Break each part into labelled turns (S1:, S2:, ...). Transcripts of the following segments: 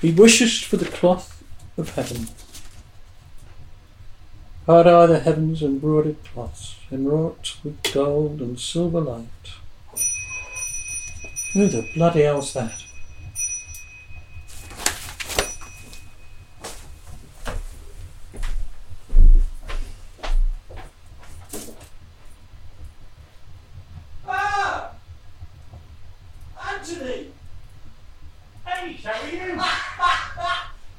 S1: He wishes for the cloth of heaven. Hard are the heavens embroidered cloths, enwrought with gold and silver light. Who the bloody hell's that?
S2: Ah! Anthony! Hey, how are you?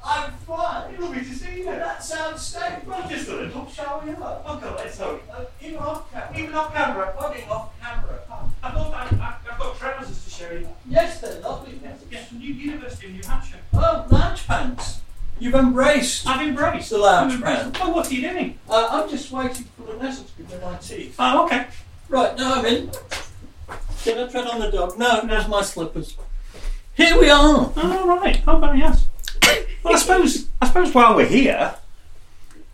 S2: I'm fine. Lovely to see you. That sounds safe. Well, just a little, shall we? Oh, God, let's hope. Uh, even off camera. Even off camera. Putting off camera. Oh, I thought I, I, I've got trousers to show you.
S1: Yes, they're lovely.
S2: Yes, yes, from New University of New Hampshire.
S1: Oh, lounge pants. You've embraced.
S2: I've embraced.
S1: The lounge
S2: I've embraced.
S1: pants.
S2: Oh, what are you doing?
S1: Uh, I'm just waiting for Vanessa to give me my teeth.
S2: Oh, okay.
S1: Right, now I'm in. Did I tread on the dog? No, there's my slippers. Here we are.
S2: Oh, right. Oh, yes. Well, I suppose, I suppose while we're here,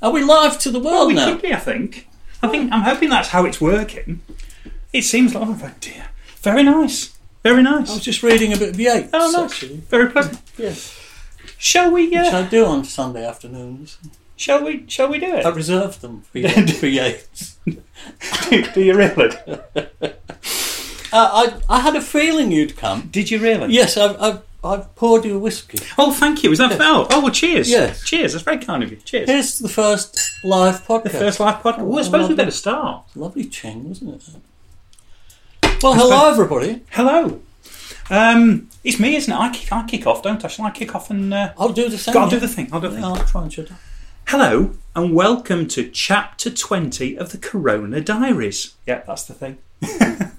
S1: Are we live to the
S2: Well,
S1: world
S2: we
S1: now?
S2: could be, I think. I think I'm hoping that's how it's working. It seems like oh dear. Very nice. Very nice.
S1: I was just reading a bit of Yeats,
S2: Oh nice.
S1: actually.
S2: Very pleasant.
S1: Yes.
S2: Shall we
S1: Which
S2: uh,
S1: I do on Sunday afternoons.
S2: shall we shall we do it?
S1: I reserve them for, for Yeats.
S2: do, do you really?
S1: Uh, I, I had a feeling you'd come.
S2: Did you really?
S1: Yes, I've, I've, I've poured you a whiskey.
S2: Oh thank you. Is that oh, oh well cheers.
S1: Yes.
S2: Cheers, that's very kind of you. Cheers.
S1: Here's the first live podcast.
S2: the first live podcast. Well, I suppose we better start.
S1: Lovely ching, wasn't it? Well, hello, everybody.
S2: Hello. Um, it's me, isn't it? I kick, I kick off, don't I? Shall I kick off and uh,
S1: I'll do the same.
S2: I'll do the thing. I'll do the thing.
S1: I'll try and shut up.
S2: Hello, and welcome to chapter 20 of the Corona Diaries. Yeah, that's the thing.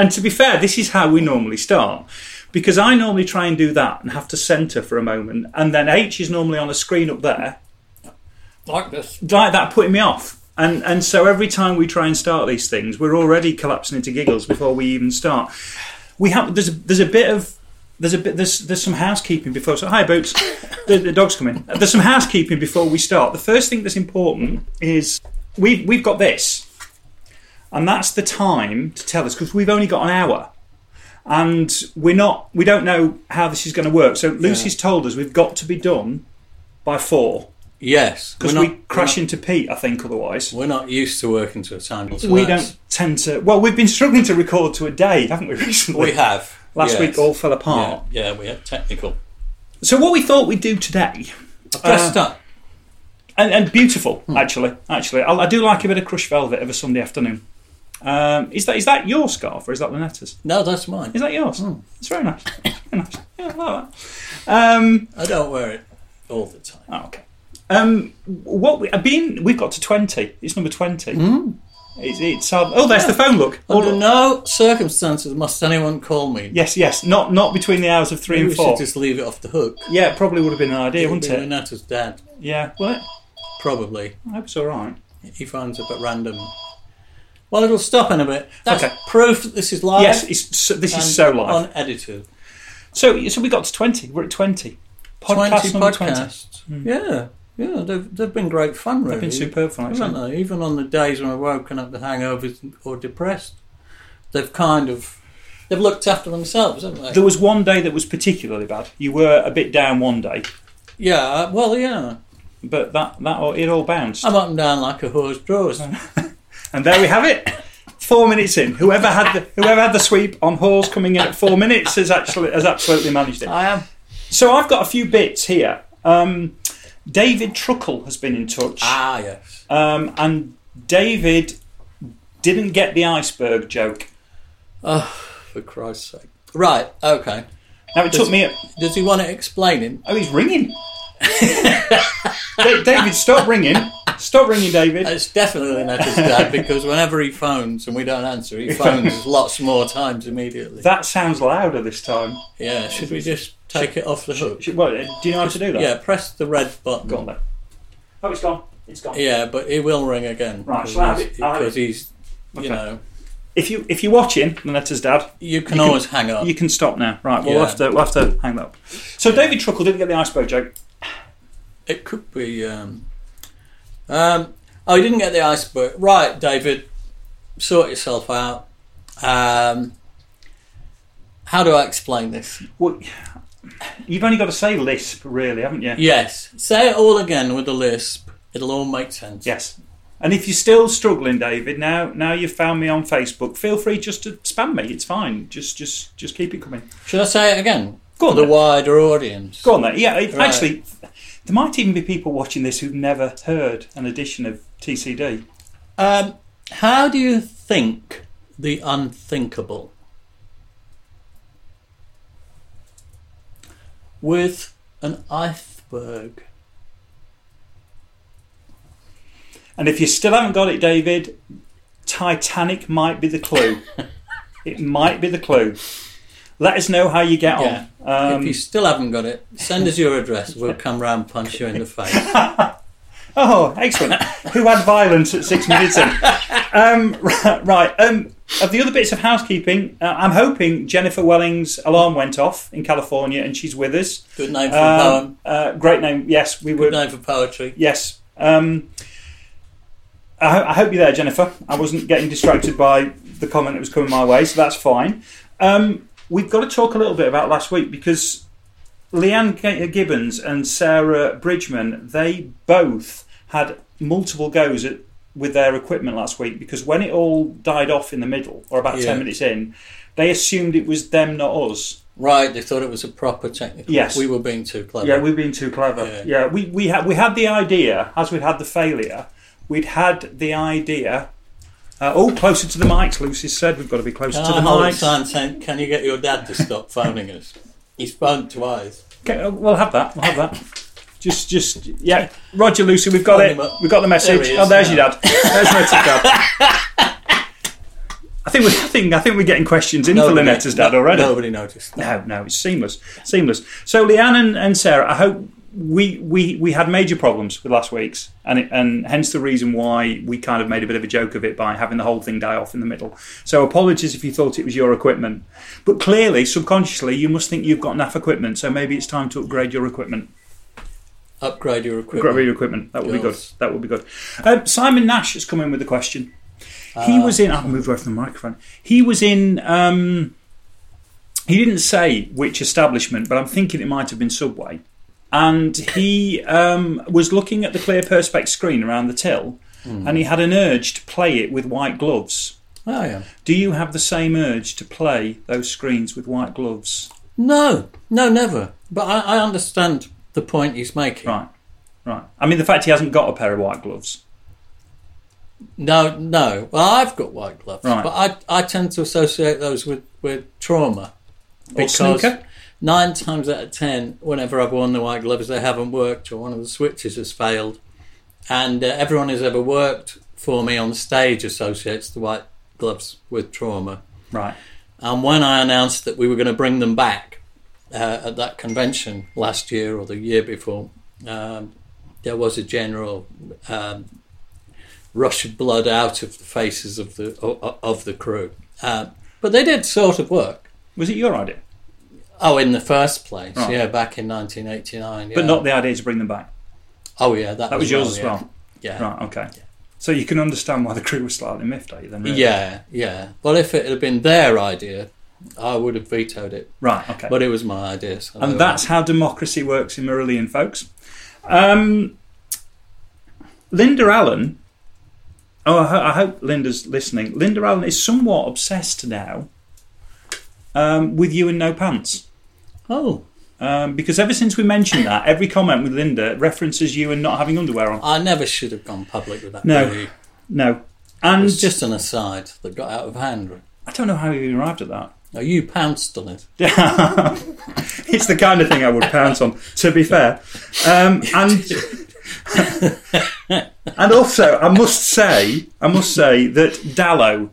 S2: and to be fair, this is how we normally start. Because I normally try and do that and have to centre for a moment, and then H is normally on a screen up there,
S1: Like this.
S2: like that, putting me off. And, and so every time we try and start these things, we're already collapsing into giggles before we even start. We have there's a, there's a bit of there's a bit there's there's some housekeeping before. So hi, boots. the, the dog's coming. There's some housekeeping before we start. The first thing that's important is we've we've got this, and that's the time to tell us because we've only got an hour, and we're not we don't know how this is going to work. So Lucy's told us we've got to be done by four
S1: Yes.
S2: because we
S1: not-
S2: crash into Pete. I think otherwise.
S1: We're not used to working to a time. so
S2: we don't tend to. Well, we've been struggling to record to a day, haven't we? Recently,
S1: We have.
S2: Last
S1: yes.
S2: week all fell apart.
S1: Yeah, yeah, we had technical.
S2: So what we thought we'd do today,
S1: Dressed
S2: Uh,
S1: up.
S2: and, and beautiful
S1: Hmm.
S2: actually, actually, I, I do like a bit of crushed velvet of a Sunday afternoon. Um, is that is that your scarf or is that Lunetta's?
S1: No, that's mine.
S2: Is that yours?
S1: Hmm.
S2: It's very nice. very nice. Yeah, I like that. Um,
S1: I don't wear it all the time.
S2: oh, okay. Um, what we, I've been? We've got to twenty. It's number twenty.
S1: Hmm.
S2: It's, it's um, oh, there's the phone. Look.
S1: Under no circumstances must anyone call me.
S2: Yes, yes. Not not between the hours of three
S1: Maybe
S2: and
S1: we
S2: four.
S1: should just leave it off the hook.
S2: Yeah, it probably would have been an idea,
S1: It'll
S2: wouldn't it?
S1: Renatta's dad.
S2: Yeah. Well,
S1: Probably.
S2: I hope it's all right.
S1: He finds up at random. Well, it'll stop in a bit. That's
S2: Okay.
S1: proof that this is live.
S2: Yes, it's so, this is so live.
S1: Unedited.
S2: So so we got to twenty. We're at twenty.
S1: 20
S2: Podcast twenty. Hmm.
S1: podcasts. Yeah, yeah, they've, they've been great fun, really.
S2: They've been superb fun.
S1: haven't
S2: Actually.
S1: they? Even on the days when I've woken up with hangovers or depressed, they've kind of they've looked after themselves, haven't they?
S2: There was one day that was particularly bad. You were a bit down one day,
S1: yeah, well, yeah.
S2: but that that all, it all bounced.
S1: I'm up and down like a horse drawers.
S2: And there we have it. Four minutes in. Whoever had the whoever had the sweep on Hawes coming in at four minutes has actually has absolutely managed it.
S1: I am.
S2: So I've got a few bits here. Um, David Truckle has been in touch.
S1: Ah, yes.
S2: Um, and David didn't get the iceberg joke.
S1: Oh, for Christ's sake. Right, okay.
S2: Now it took me. A,
S1: Does he want to explain it explaining?
S2: oh, he's ringing. Da- David, stop ringing! Stop ringing, David.
S1: It's definitely not his dad because whenever he phones and we don't answer, he phones lots more times immediately.
S2: That sounds louder this time.
S1: Yeah, should we just take it off the hook?
S2: Should- Well, do you know how to do that?
S1: Yeah, press the red button.
S2: Go on then. Oh, it's gone. It's gone.
S1: Yeah, but it will ring again.
S2: Right,
S1: because
S2: shall I have
S1: he's- Because he's, you
S2: Okay.
S1: know,
S2: If you if you're watching, Lunetta's dad,
S1: you can
S2: You can-
S1: always hang up.
S2: you can stop now. Right, we'll
S1: Yeah.
S2: have to we'll have to hang up. So David Truckle didn't get the iceberg joke.
S1: It could be. Um, um, oh, you didn't get the iceberg. Right, David, sort yourself out. Um, how do I explain this?
S2: Well, You've only got to say lisp, really, haven't you?
S1: Yes. Say it all again with a lisp. It'll all make sense.
S2: Yes. And if you're still struggling, David, now now you've found me on Facebook, feel free just to spam me. It's fine. Just just just keep it coming.
S1: Should I say it again?
S2: Go on
S1: For the wider audience.
S2: Go on then. Yeah, it,
S1: Right.
S2: actually, there might even be people watching this who've never heard an edition of TCD.
S1: Um, how do you think the unthinkable? With an iceberg.
S2: And if you still haven't got it, David, Titanic might be the clue. it might be the clue. Let us know how you get
S1: Yeah.
S2: on. Um,
S1: if you still haven't got it, send us your address. We'll come round and punch you in the face.
S2: Oh, excellent. Who had violence at six minutes in? Um, right. Um, of the other bits of housekeeping, uh, I'm hoping Jennifer Welling's alarm went off in California and she's with us.
S1: Good name for a
S2: Um,
S1: poem.
S2: uh, great name. Yes, we
S1: Good
S2: would.
S1: name for poetry.
S2: Yes. Um, I, ho- I hope you're there, Jennifer. I wasn't getting distracted by the comment that was coming my way, so that's fine. Um, we've got to talk a little bit about last week because Leanne Gibbons and Sarah Bridgman, they both had multiple goes at, with their equipment last week because when it all died off in the middle, or about
S1: Yeah.
S2: 10 minutes in, they assumed it was them, not us.
S1: Right, they thought it was a proper technical.
S2: Yes.
S1: We were being too clever.
S2: Yeah, we've been too clever.
S1: Yeah.
S2: Yeah, we, we, had, we had the idea, as we'd had the failure, we'd had the idea. Uh, oh, closer to the mics, Lucy said. We've got to be closer
S1: Can
S2: to
S1: I
S2: the mics.
S1: sign saying, can you get your dad to stop phoning us? He's phoned twice.
S2: Okay, uh, we'll have that. We'll have that. Just, just, yeah. Roger, Lucy, we've got
S1: Phone
S2: it. We've got the message.
S1: There
S2: oh, there's
S1: now.
S2: your dad. There's Lynette's dad. I think, we, I think, I think we're getting questions in for Lynette's dad
S1: no-
S2: already.
S1: Nobody noticed.
S2: No, no, it's seamless, seamless. So Leanne and, and Sarah, I hope we, we we had major problems with last week's, and it, and hence the reason why we kind of made a bit of a joke of it by having the whole thing die off in the middle. So apologies if you thought it was your equipment, but clearly, subconsciously, you must think you've got enough equipment. So maybe it's time to upgrade your equipment.
S1: Upgrade your equipment.
S2: Upgrade your equipment. That would be good. That would be good. Uh, Simon Nash has come in with a question. He
S1: Ah.
S2: was in. I've moved away from the microphone. He was in. Um, he didn't say which establishment, but I'm thinking it might have been Subway. And he um, was looking at the clear perspex screen around the till,
S1: Hmm.
S2: and he had an urge to play it with white gloves.
S1: Oh, yeah.
S2: Do you have the same urge to play those screens with white gloves?
S1: No, no, never. But I, I understand the point he's making.
S2: Right, right. I mean, the fact he hasn't got a pair of white gloves.
S1: No, no. Well, I've got white gloves,
S2: Right.
S1: but I, I tend to associate those with, with trauma.
S2: Or snooker?
S1: Nine times out of ten, whenever I've worn the white gloves, they haven't worked or one of the switches has failed. And uh, everyone who's ever worked for me on stage associates the white gloves with trauma.
S2: Right.
S1: And when I announced that we were going to bring them back uh, at that convention last year or the year before, um, there was a general um, rush of blood out of the faces of the of, the crew. Uh, but they did sort of work.
S2: Was it your idea?
S1: Oh, in the first place,
S2: Right.
S1: yeah, back in 1989.
S2: But not the idea to bring them back.
S1: Oh, yeah, that,
S2: That was yours as
S1: yeah.
S2: well.
S1: Yeah.
S2: Right, okay. So you can understand why the crew was slightly miffed at you then, really?
S1: Yeah, yeah. Well, if it had been their idea, I would have vetoed it.
S2: Right, okay.
S1: But it was my idea. So
S2: and that's how democracy works in Marillion, folks. Um, Linda Allen. Oh, I, ho- I hope Linda's listening. Linda Allen is somewhat obsessed now um, with you in no pants.
S1: Oh,
S2: Um, because ever since we mentioned that, every comment with Linda references you and not having underwear on.
S1: I never should have gone public with that.
S2: No.
S1: really.
S2: No. And
S1: just an aside that got out of hand.
S2: I don't know how you arrived at that.
S1: No, you pounced on it.
S2: it's the kind of thing I would pounce on, to be fair. Um, and and also, I must say, I must say that Dallo,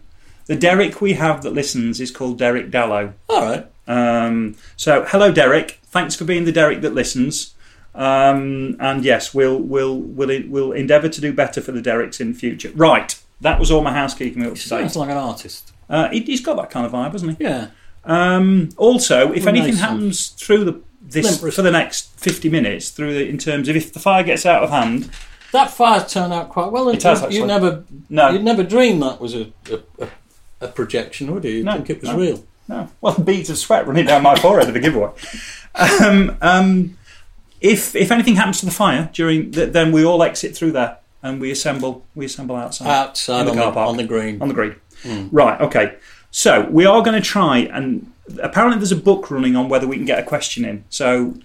S2: the Derek we have that listens, is called Derek Dallo.
S1: All right.
S2: Um, so, hello, Derek. Thanks for being the Derek that listens. Um, and yes, we'll we'll we'll we'll endeavour to do better for the Dereks in future. Right, that was all my housekeeping up to
S1: sounds like an artist.
S2: Uh, he, he's got that kind of vibe, hasn't he?
S1: Yeah.
S2: Um, also, if anything happens through the this
S1: Limp
S2: for the next fifty minutes, through the, in terms of if the fire gets out of hand,
S1: That fire turned out quite well.
S2: It has,
S1: you,
S2: actually.
S1: you never,
S2: no,
S1: you'd never dream that was a, a, a, projection, would you? You'd
S2: No,
S1: think it was
S2: no.
S1: real.
S2: No. Well, beads of sweat running down my forehead at the giveaway. Um, um, if if anything happens to the fire during, th- then we all exit through there and we assemble. We assemble outside
S1: Outside
S2: the
S1: on,
S2: car
S1: the,
S2: park.
S1: on the green.
S2: on the green. Right. Okay. So we are going to try, and apparently there's a book running on whether we can get a question in. So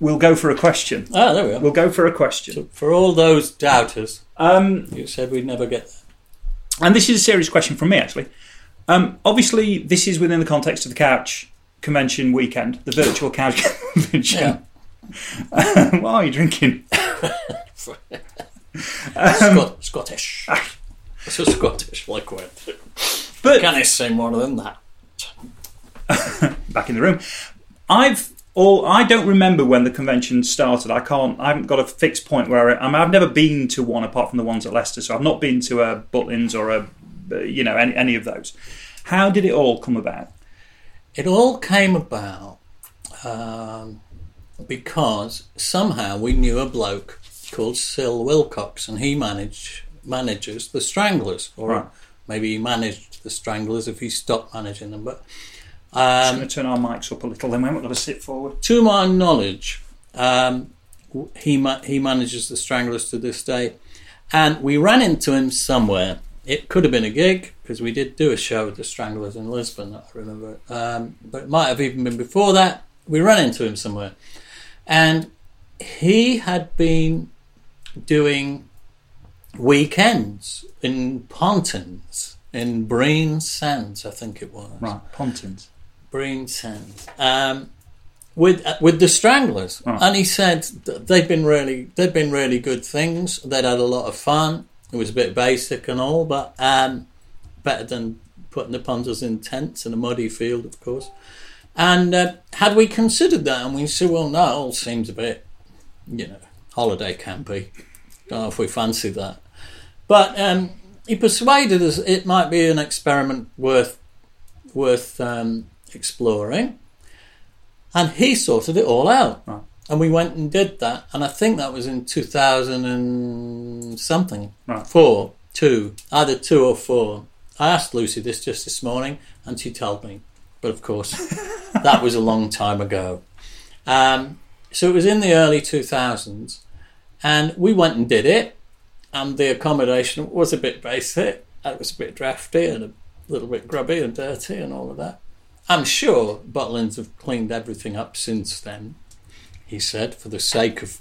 S2: we'll go for a question.
S1: Ah, there we are.
S2: We'll go for a question.
S1: So for all those doubters,
S2: Um,
S1: you said we'd never get there.
S2: and this is a serious question from me, actually. Um, obviously, this is within the context of the Couch Convention weekend, the virtual Couch Convention. what are you drinking?
S1: Scot- Scottish. It's a Scottish liquid.
S2: But
S1: Can I say more than that?
S2: back in the room. I've all I don't remember when the convention started. I can't. I haven't got a fixed point where I, I mean, I've never been to one apart from the ones at Leicester. So I've not been to a Butlins or a you know any, any of those. How did it all come about?
S1: It all came about um, because somehow we knew a bloke called Sil Wilcox, and he managed manages the Stranglers, or
S2: Right.
S1: maybe he managed the Stranglers if he stopped managing them. But
S2: I'm
S1: um,
S2: going to turn our mics up a little. Then we haven't got to sit forward.
S1: to my knowledge, um, he ma- he manages the Stranglers to this day, and we ran into him somewhere. It could have been a gig because we did do a show with the Stranglers in Lisbon. I remember, um, but it might have even been before that. We ran into him somewhere, and he had been doing weekends in Pontins in Brean Sands, I think it was.
S2: Right, Pontins.
S1: Brean Sands, um, with uh, with the Stranglers,
S2: Oh.
S1: and he said they've been really they've been really good things. They'd had a lot of fun. It was a bit basic and all, but um, better than putting the punters in tents in a muddy field, of course. And uh, had we considered that, and we said, well, no, it all seems a bit, you know, holiday campy. Don't know if we fancy that. But um, he persuaded us it might be an experiment worth worth um, exploring, and he sorted it all out.
S2: Right.
S1: And we went and did that, and I think that was in two thousand and something,
S2: Right.
S1: four, two, either two or four. I asked Lucy this just this morning, and she told me, but of course, that was a long time ago. Um, so it was in the early two thousands, and we went and did it, and the accommodation was a bit basic. It was a bit drafty and a little bit grubby and dirty and all of that. I'm sure Butlins have cleaned everything up since then, he said, for the sake of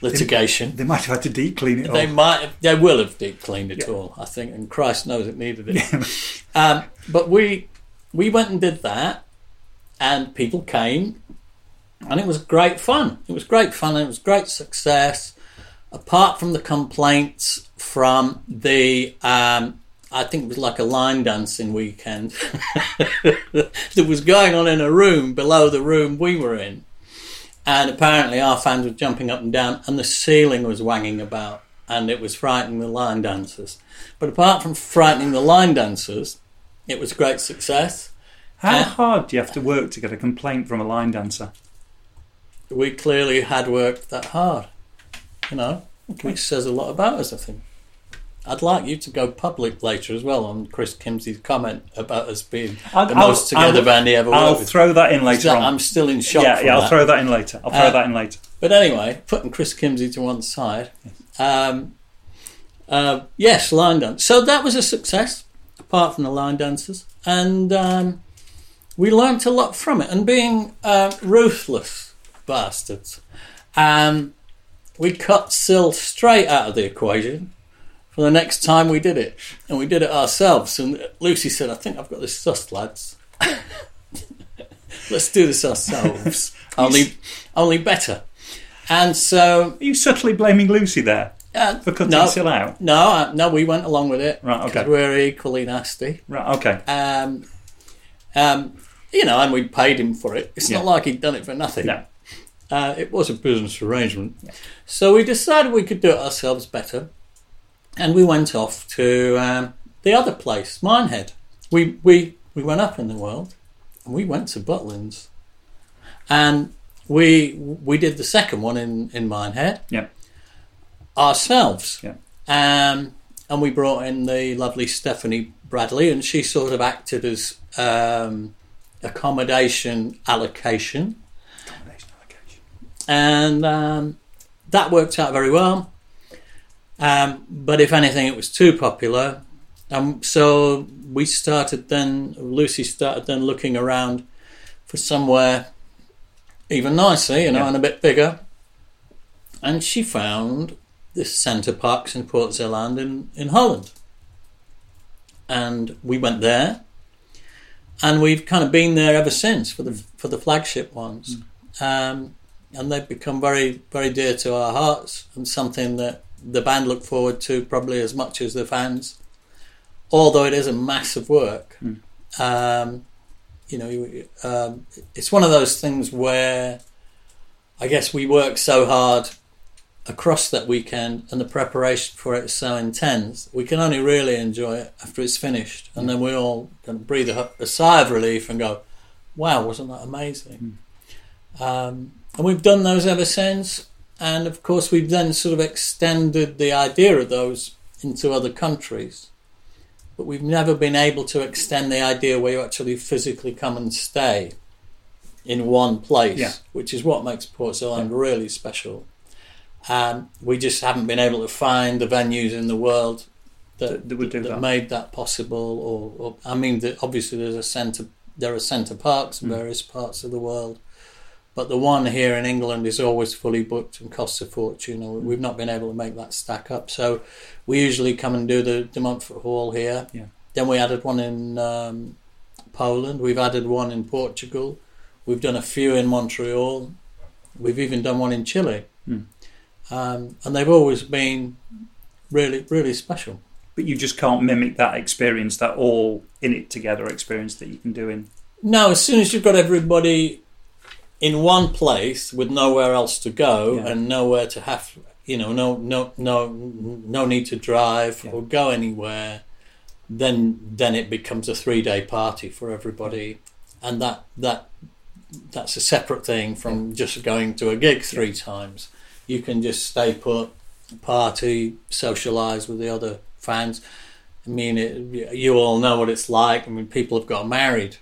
S1: litigation.
S2: They might have had to deep clean it
S1: They
S2: all.
S1: might, have, they will have deep cleaned it
S2: Yeah.
S1: all, I think, and Christ knows it needed it. um, but we we went and did that, and people came, and it was great fun. It was great fun, and it was great success. Apart from the complaints from the, um, I think it was like a line dancing weekend that was going on in a room below the room we were in. And apparently our fans were jumping up and down, and the ceiling was wanging about, and it was frightening the line dancers. But apart from frightening the line dancers, it was a great success.
S2: How
S1: Uh,
S2: hard do you have to work to get a complaint from a line dancer?
S1: We clearly had worked that hard, you know, which says a lot about us, I think. I'd like you to go public later as well on Chris Kimsey's comment about us being
S2: I'll-
S1: the
S2: I'll-
S1: most together
S2: I'll-
S1: band he ever was.
S2: I'll
S1: worked with.
S2: throw that in later.
S1: I'm still in shock.
S2: yeah, yeah, I'll
S1: that.
S2: throw that in later. I'll throw
S1: Uh,
S2: that in later.
S1: But anyway, putting Chris Kimsey to one side, um, uh, yes, line dance. So that was a success, apart from the line dancers, and um, we learnt a lot from it. And being uh, ruthless bastards, um, we cut Sil straight out of the equation for the next time we did it, and we did it ourselves. And Lucy said, "I think I've got this sussed, lads." Let's do this ourselves. only, only better. And so,
S2: Are you subtly blaming Lucy there
S1: uh,
S2: for cutting
S1: no,
S2: Sil out?
S1: no, uh, no, we went along with it.
S2: Right, okay.
S1: We're equally nasty.
S2: Right, okay.
S1: Um, um, you know, and we paid him for it. It's not like he'd done it for nothing.
S2: No.
S1: Uh, it was a business arrangement. So we decided we could do it ourselves better. And we went off to um, the other place, Minehead. We, we, we went up in the world and we went to Butlins. And we we did the second one in, in Minehead
S2: Yeah.
S1: ourselves.
S2: Yeah.
S1: Um, and we brought in the lovely Stephanie Bradley, and she sort of acted as um, accommodation allocation,
S2: Combination allocation.
S1: and um, that worked out very well. Um, but if anything, it was too popular, um, so we started then. Lucy started then looking around for somewhere even nicer, you know,
S2: Yeah.
S1: and a bit bigger. And she found this Center Parcs in Port Zeeland in, in Holland. And we went there, and we've kind of been there ever since for the for the flagship ones. Um, and they've become very very dear to our hearts, and something that the band look forward to probably as much as the fans. Although it is a massive work,
S2: Mm.
S1: um, you know, um, it's one of those things where I guess we work so hard across that weekend, and the preparation for it is so intense. We can only really enjoy it after it's finished, and then we all of breathe a, a sigh of relief and go, "Wow, wasn't that amazing?" Um, and we've done those ever since. And of course, we've then sort of extended the idea of those into other countries. But we've never been able to extend the idea where you actually physically come and stay in one place,
S2: Yeah.
S1: which is what makes Port Zealand really special. Um, we just haven't been able to find the venues in the world that,
S2: That- that that.
S1: made that possible. Or, or I mean, the, obviously, there's a centre. There are Center Parcs in
S2: Mm.
S1: various parts of the world, but the one here in England is always fully booked and costs a fortune. and We've not been able to make that stack up. So we usually come and do the, the Montfort Hall here.
S2: Yeah.
S1: Then we added one in um, Poland. We've added one in Portugal. We've done a few in Montreal. We've even done one in Chile.
S2: Mm.
S1: Um, and they've always been really, really special.
S2: But you just can't mimic that experience, that all in it together experience that you can do in.
S1: No, as soon as you've got everybody in one place with nowhere else to go
S2: Yeah.
S1: and nowhere to have, you know, no, no, no, no need to drive
S2: Yeah.
S1: or go anywhere, then then it becomes a three day party for everybody, and that that that's a separate thing from just going to a gig three times. You can just stay put, party, socialise with the other fans. I mean, it, you all know what it's like. I mean, people have got married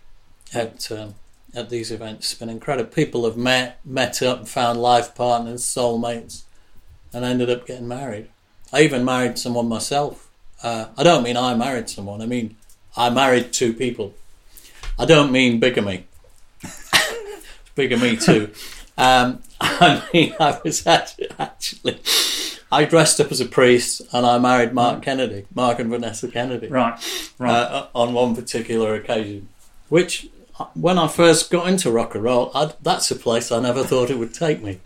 S1: at um, at these events. It's been incredible. People have met met up, found life partners, soulmates, and ended up getting married. I even married someone myself. Uh, I don't mean I married someone. I mean I married two people. I don't mean bigamy. bigamy too. Um, I mean I was actually, actually I dressed up as a priest and I married Mark Kennedy, Mark and Vanessa Kennedy
S2: Right, right.
S1: uh, on one particular occasion, which when I first got into rock and roll, I'd, that's a place I never thought it would take me.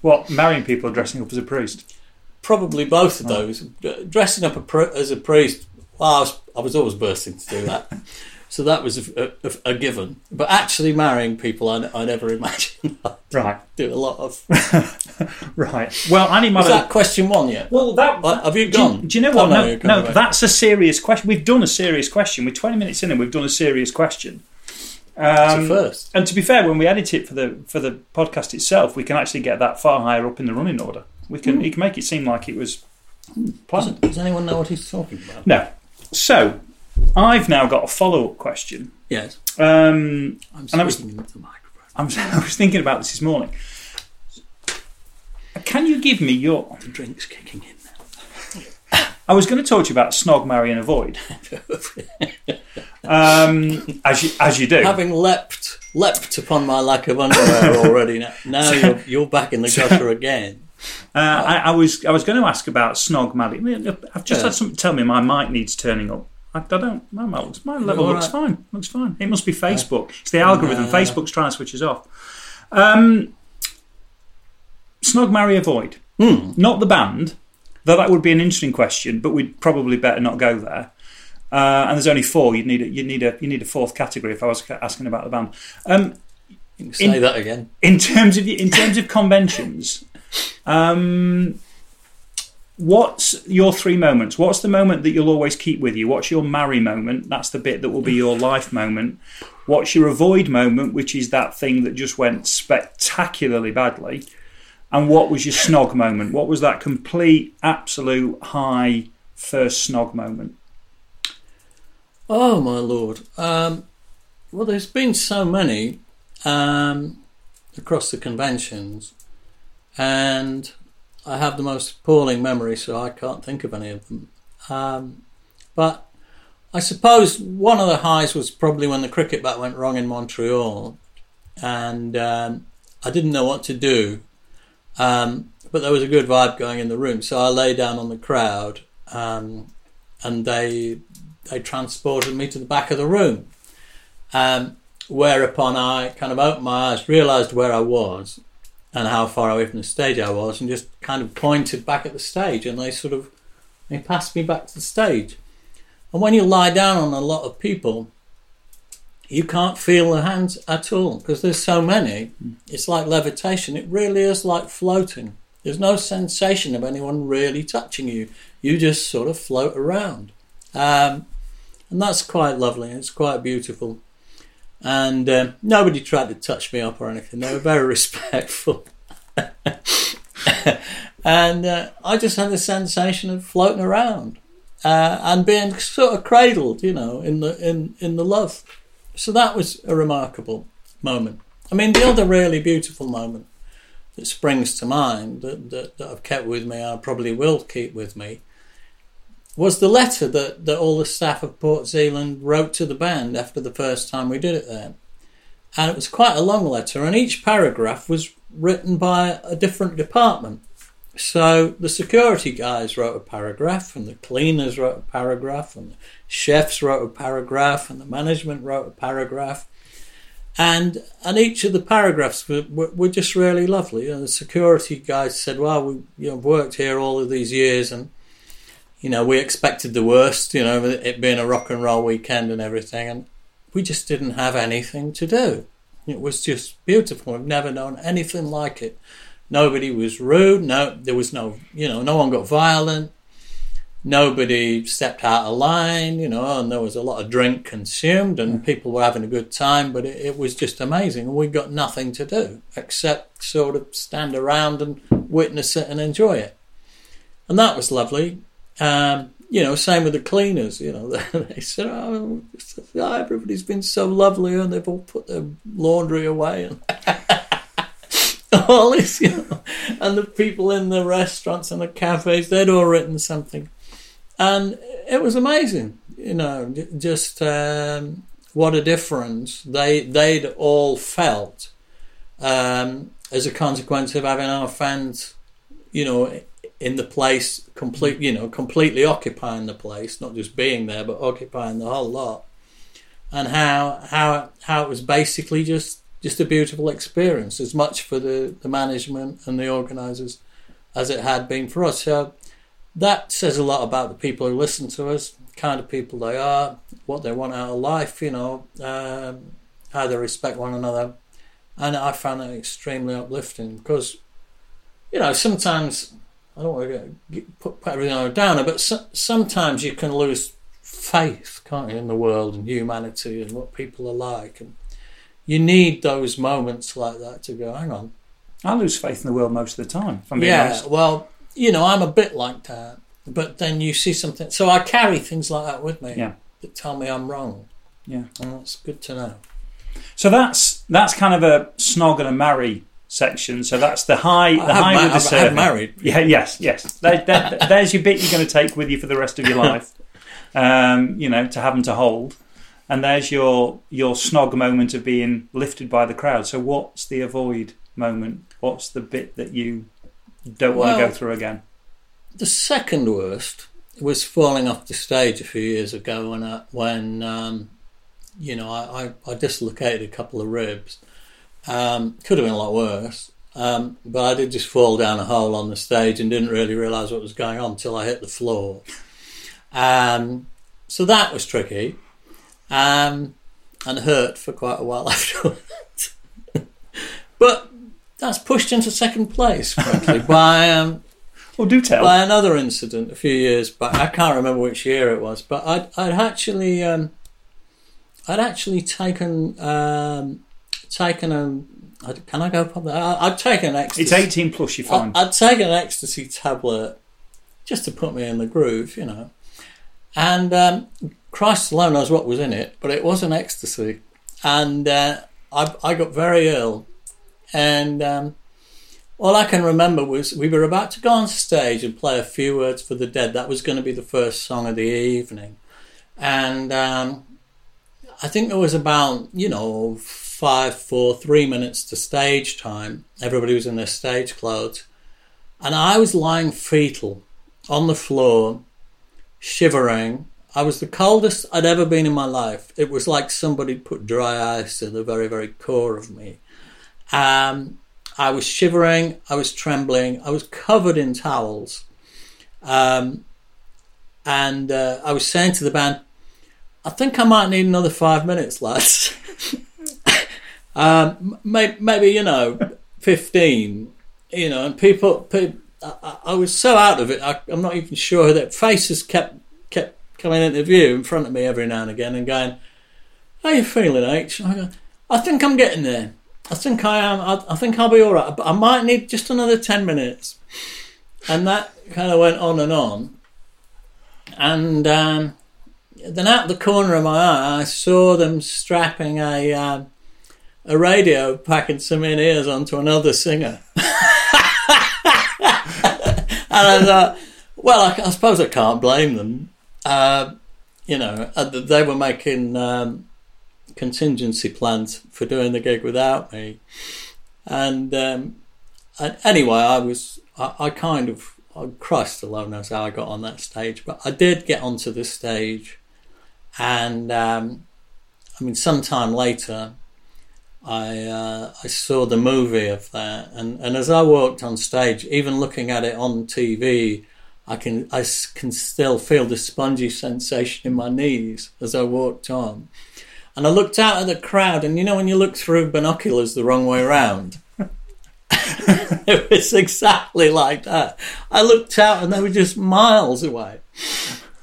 S2: what, marrying people or dressing up as a priest?
S1: Probably both of those. D- Dressing up a pri- as a priest, well, I was, I was always bursting to do that. so that was a, a, a given. But actually marrying people, I, I never imagined I'd
S2: Right,
S1: do a lot of.
S2: right. Well, Annie
S1: Was that question one yet?
S2: Well, that.
S1: Uh, have you
S2: do
S1: gone?
S2: Do you know
S1: Oh,
S2: what?
S1: no,
S2: No, no, that's a serious question. We've done a serious question. We're 20 minutes in and we've done a serious question. Um,
S1: first.
S2: and to be fair, when we edit it for the for the podcast itself, we can actually get that far higher up in the running order. We can, you can make it seem like it was planned.
S1: Does, does anyone know what he's talking about?
S2: No. So, I've now got a follow up question.
S1: Yes.
S2: Um,
S1: I'm
S2: And I was-
S1: the microphone.
S2: I'm, I was thinking about this this morning. Can you give me your?
S1: The drink's kicking in
S2: I was going to talk to you about snog, marry, and avoid, um, as you as you do.
S1: having leapt leapt upon my lack of underwear already. Now, now you're, you're back in the gutter again.
S2: Uh, I, I was I was going to ask about snog, marry. I've just
S1: Yeah.
S2: had something tell me my mic needs turning up. I, I don't. My, my, my level looks
S1: right?
S2: fine. Looks fine. It must be Facebook. It's the algorithm.
S1: Uh,
S2: Facebook's trying to switch us off. Um, snog, marry, avoid.
S1: Hmm.
S2: Not the band. Though that would be an interesting question, but we'd probably better not go there. Uh, and there's only four. You'd need a, you'd need a you need a fourth category if I was asking about the band. Um,
S1: say
S2: In-
S1: that again.
S2: in terms of in terms of conventions, um, what's your three moments? What's the moment that you'll always keep with you? What's your marry moment? That's the bit that will be your life moment. What's your avoid moment, which is that thing that just went spectacularly badly? And what was your snog moment? What was that complete, absolute high first snog moment?
S1: Oh my lord! Um, well, there's been so many um, across the conventions, and I have the most appalling memory, so I can't think of any of them. Um, but I suppose one of the highs was probably when the cricket bat went wrong in Montreal, and um, I didn't know what to do. Um, but there was a good vibe going in the room, so I lay down on the crowd, um, and they they transported me to the back of the room. Um, whereupon I kind of opened my eyes, realised where I was, and how far away from the stage I was, and just kind of pointed back at the stage, and they sort of they passed me back to the stage. And when you lie down on a lot of people, you can't feel the hands at all because there's so many. It's like levitation. It really is like floating. There's no sensation of anyone really touching you. You just sort of float around. Um, and that's quite lovely. It's quite beautiful. And um, nobody tried to touch me up or anything. They were very respectful. and uh, I just had the sensation of floating around uh, and being sort of cradled, you know, in the in in the love. So that was a remarkable moment. I mean, the other really beautiful moment that springs to mind that, that, that I've kept with me, I probably will keep with me, was the letter that, that all the staff of Port Zealand wrote to the band after the first time we did it there. And it was quite a long letter, and each paragraph was written by a different department. So the security guys wrote a paragraph, and the cleaners wrote a paragraph, and the chefs wrote a paragraph, and the management wrote a paragraph. And and each of the paragraphs were, were, were just really lovely. And the security guys said, "Well, we you know worked here all of these years, and you know we expected the worst. You know it being a rock and roll weekend and everything, and we just didn't have anything to do. It was just beautiful. We've never known anything like it." Nobody was rude. No, there was no, you know, no one got violent. Nobody stepped out of line, you know, and there was a lot of drink consumed and people were having a good time, but it, it was just amazing. And we got nothing to do except sort of stand around and witness it and enjoy it. And that was lovely. Um, you know, same with the cleaners. You know, they said, "Oh, everybody's been so lovely, and they've all put their laundry away." All this, you know, and the people in the restaurants and the cafes, they'd all written something, and it was amazing, you know, just um, what a difference they they'd all felt um, as a consequence of having our fans, you know, in the place, complete, you know, completely occupying the place, not just being there, but occupying the whole lot, and how how how it was basically just just a beautiful experience, as much for the, the management and the organisers as it had been for us. So that says a lot about the people who listen to us, kind of people they are, what they want out of life, you know, um, how they respect one another. And I found it extremely uplifting because, you know, sometimes I don't want to put, put everything on a downer, but so, sometimes you can lose faith, can't you, in the world and humanity and what people are like. And you need those moments like that to go, hang on.
S2: I lose faith in the world most of the time. If I'm being
S1: yeah,
S2: honest.
S1: well, you know, I'm a bit like that. But then you see something. So I carry things like that with me
S2: Yeah.
S1: that tell me I'm wrong.
S2: Yeah.
S1: And that's good to know.
S2: So that's that's kind of a snog and a marry section. So that's the high, the high
S1: ma-
S2: with the
S1: I've- married.
S2: Yeah, yes, yes. There, there, there's your bit you're going to take with you for the rest of your life. Um, you know, to have them to hold. And there's your your snog moment of being lifted by the crowd. So what's the avoid moment? What's the bit that you don't want to go through again?
S1: The second worst was falling off the stage a few years ago when I, when um, you know I, I, I dislocated a couple of ribs. Um, could have been a lot worse, um, but I did just fall down a hole on the stage and didn't really realise what was going on until I hit the floor. Um, so that was tricky, um, and hurt for quite a while afterwards. but that's pushed into second place, frankly, by um,
S2: Well, do tell.
S1: by another incident a few years back. I can't remember which year it was, but I'd, I'd actually um, I'd actually taken um, taken a I'd- can I go? I- I'd taken an ecstasy.
S2: it's 18 plus, you're fine.
S1: I- I'd taken an ecstasy tablet just to put me in the groove, you know, and um, Christ alone knows what was in it, but it was an ecstasy, and uh, I, I got very ill, and um, all I can remember was we were about to go on stage and play a few words for the dead. That was going to be the first song of the evening, and um, I think there was about you know five, four, three minutes to stage time. Everybody was in their stage clothes, and I was lying fetal on the floor, shivering. I was the coldest I'd ever been in my life. It was like somebody put dry ice in the very, very core of me. Um, I was shivering, I was trembling, I was covered in towels. Um, and uh, I was saying to the band, I think I might need another five minutes, lads. um, maybe, maybe, you know, 15, you know, and people, people I, I, was so out of it, I, am not even sure that faces kept kept coming into view in front of me every now and again and going, How you feeling, H? I go, I think I'm getting there. I think I am. I, I think I'll be all right, but I might need just another 10 minutes. And that kind of went on and on. And um, then out the corner of my eye, I saw them strapping a um, a radio, packing some in ears onto another singer. and I thought, well, I, I, suppose I can't blame them. Uh, you know, uh, they were making um, contingency plans for doing the gig without me, and, um, and anyway, I was, I, I kind of, oh, Christ alone knows how I got on that stage, but I did get onto the stage, and um, I mean, sometime later, I uh, I saw the movie of that, and, and as I walked on stage, even looking at it on TV, I can I can still feel the spongy sensation in my knees as I walked on, and I looked out at the crowd, and you know when you look through binoculars the wrong way around. it was exactly like that. I looked out and they were just miles away.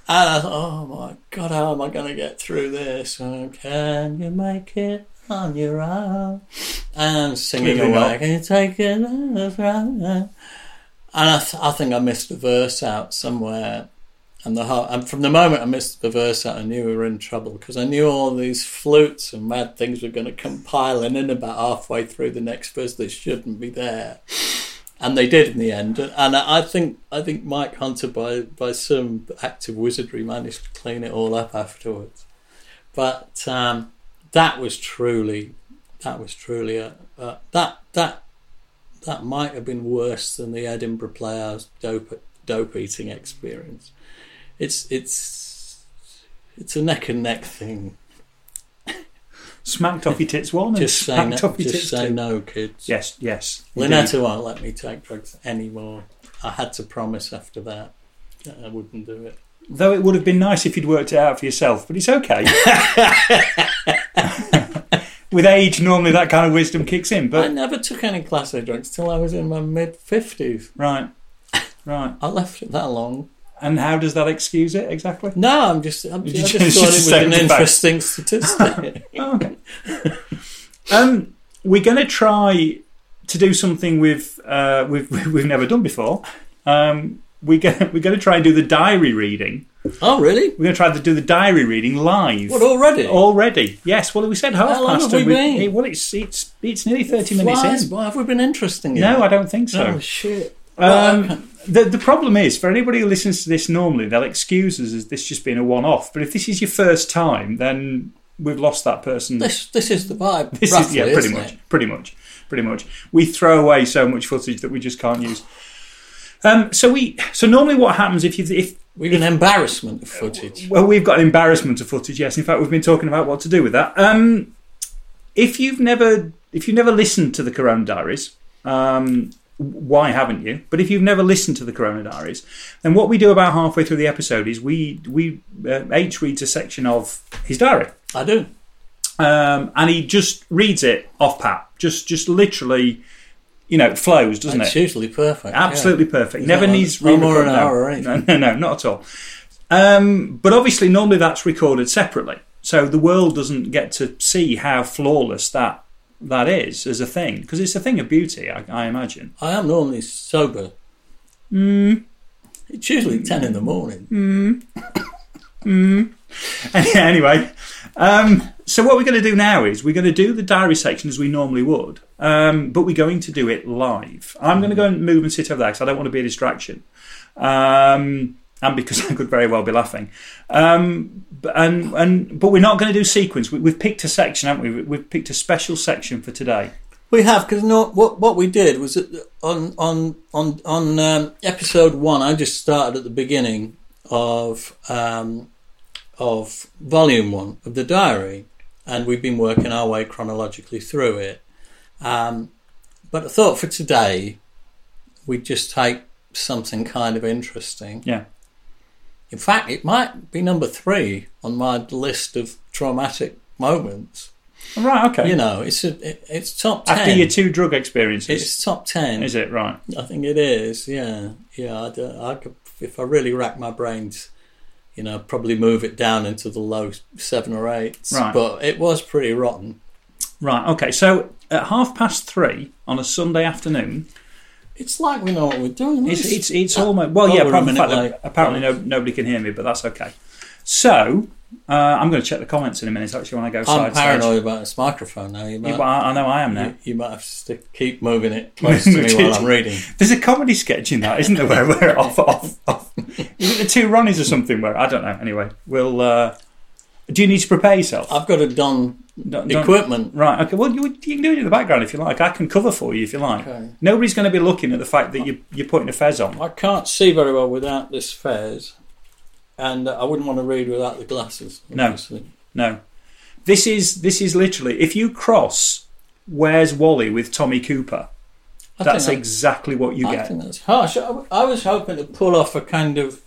S1: And I thought, oh my God, how am I going to get through this? Oh, can you make it? on your own. And I'm singing away. Not. Can you take it? And I, th- I think I missed a verse out somewhere. And the and from the moment I missed the verse out, I knew we were in trouble because I knew all these flutes and mad things were going to come piling in about halfway through the next verse that shouldn't be there, and they did in the end. And I think I think Mike Hunter, by by some act of wizardry, managed to clean it all up afterwards. But um, that was truly that was truly a, uh, that that that might have been worse than the Edinburgh Playhouse dope dope eating experience. It's it's it's a neck and neck thing.
S2: Smacked off your tits one.
S1: just say, no, just say no, kids.
S2: Yes, yes.
S1: Lynetta won't let me take drugs anymore. I had to promise after that that I wouldn't do it.
S2: Though it would have been nice if you'd worked it out for yourself, but it's okay. With age, normally that kind of wisdom kicks in. But
S1: I never took any class A drugs till I was in my mid fifties.
S2: Right, right.
S1: I left it that long.
S2: And how does that excuse it exactly?
S1: No, I'm just. I'm, I just, just thought it was an interesting statistic.
S2: oh, okay. um, we're going to try to do something we've uh, we've we've never done before. Um, we're going to try and do the diary reading.
S1: Oh, really?
S2: We're going to try to do the diary reading live.
S1: What already?
S2: Already, yes. Well, we said half
S1: How
S2: past.
S1: Long have we been?
S2: It, well, it's it's it's nearly thirty minutes in.
S1: Well, have we been interesting?
S2: Yet? No, I don't think so.
S1: Oh shit.
S2: Um, the the problem is for anybody who listens to this normally, they'll excuse us as this just being a one off. But if this is your first time, then we've lost that person.
S1: This this is the vibe.
S2: This
S1: roughly,
S2: is yeah, pretty much,
S1: it?
S2: pretty much, pretty much. We throw away so much footage that we just can't use. Um, so we so normally what happens if you if
S1: we've an embarrassment of footage.
S2: Well, we've got an embarrassment of footage. Yes, in fact, we've been talking about what to do with that. Um, if you've never if you've never listened to the Corona Diaries, um, why haven't you? But if you've never listened to the Corona Diaries, then what we do about halfway through the episode is we we uh, H reads a section of his diary.
S1: I do,
S2: um, and he just reads it off pat, just just literally you know, it flows, doesn't
S1: it's
S2: it?
S1: It's usually perfect.
S2: Absolutely
S1: yeah.
S2: perfect. Never needs
S1: no more an hour anything.
S2: No, no, no, not at all. Um, but obviously, normally that's recorded separately, so the world doesn't get to see how flawless that that is as a thing because it's a thing of beauty. I, I imagine.
S1: I am normally sober.
S2: Mm.
S1: It's usually ten in the morning.
S2: Mm. anyway, um, so what we're going to do now is we're going to do the diary section as we normally would, um, but we're going to do it live. I'm going to go and move and sit over there because I don't want to be a distraction, um, and because I could very well be laughing. Um, but, and and but we're not going to do sequence. We, we've picked a section, haven't we? We've picked a special section for today.
S1: We have because no, what what we did was on on on on um, episode one. I just started at the beginning of um, of volume one of the diary, and we've been working our way chronologically through it. Um, but I thought for today we'd just take something kind of interesting.
S2: Yeah.
S1: In fact, it might be number three on my list of traumatic moments.
S2: Right. Okay.
S1: You know, it's a, it, it's top ten.
S2: After your two drug experiences,
S1: it's top ten.
S2: is it right?
S1: I think it is. Yeah, yeah. I, I could, if I really rack my brains, you know, probably move it down into the low seven or eights.
S2: Right.
S1: But it was pretty rotten.
S2: Right. Okay. So at half past three on a Sunday afternoon,
S1: It's like we know what we're doing.
S2: it's it's, it's
S1: Uh,
S2: almost well,
S1: oh,
S2: yeah. Apart from fact
S1: late.
S2: that apparently no, nobody can hear me, but that's okay. So uh, I'm going to check the comments in a minute. Actually, when I go
S1: I'm
S2: side stage.
S1: paranoid about this microphone now. You might,
S2: well, I know I am now.
S1: you, you might have to stick, keep moving it close to me while I'm reading.
S2: There's a comedy sketch in that, isn't there? Where we're off, off. Is it the two Ronnies or something? Where I don't know. Anyway, we'll. Uh, do you need to prepare yourself?
S1: I've got a Don
S2: Don't- don't-
S1: equipment.
S2: Right. Okay. Well, you, you can do it in the background if you like. I can cover for you if you like.
S1: Okay.
S2: Nobody's going to be looking at the fact that you, you're putting a fez on.
S1: I can't see very well without this fez, and I wouldn't want to read without the glasses.
S2: No. No. This is this is literally if you cross Where's Wally with Tommy Cooper,
S1: I
S2: that's exactly what you
S1: I
S2: get.
S1: think that's harsh. I, I was hoping to pull off a kind of,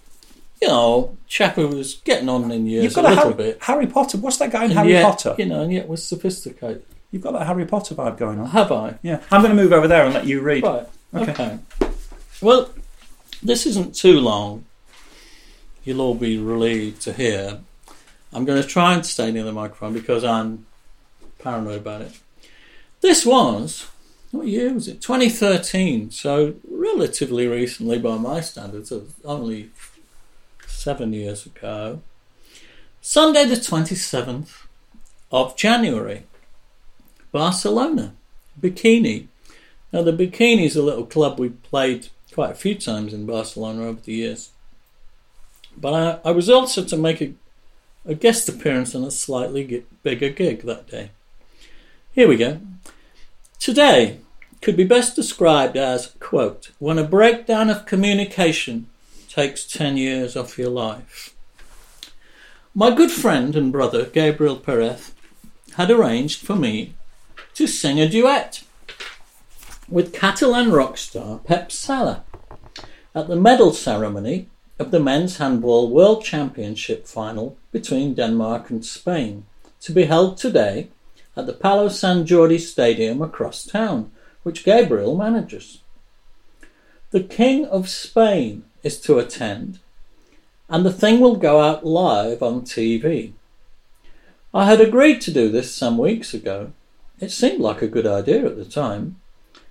S1: you know, chap who was getting on in years
S2: You've got
S1: a
S2: a
S1: little
S2: Harry,
S1: bit.
S2: Harry Potter. What's that guy in
S1: and
S2: Harry
S1: yet,
S2: Potter?
S1: You know, and yet was sophisticated.
S2: You've got that Harry Potter vibe going on.
S1: Have I?
S2: Yeah. I'm going to move over there and let you read.
S1: Right.
S2: Okay.
S1: Okay. Well, this isn't too long. You'll all be relieved to hear. I'm going to try and stay near the microphone because I'm paranoid about it. This was, what year was it? 2013. So relatively recently by my standards, only seven years ago. Sunday, the 27th of January. Barcelona. Bikini. Now, the Bikini is a little club we played quite a few times in Barcelona over the years. But I, I was also to make a, a guest appearance on a slightly bigger gig that day. Here we go. Today could be best described as, quote, when a breakdown of communication takes 10 years off your life. My good friend and brother, Gabriel Perez, had arranged for me to sing a duet with Catalan rock star Pep Sala at the medal ceremony of the men's handball world championship final between Denmark and Spain to be held today at the Palau Sant Jordi Stadium across town, which Gabriel manages. The King of Spain is to attend, and the thing will go out live on TV. I had agreed to do this some weeks ago. It seemed like a good idea at the time.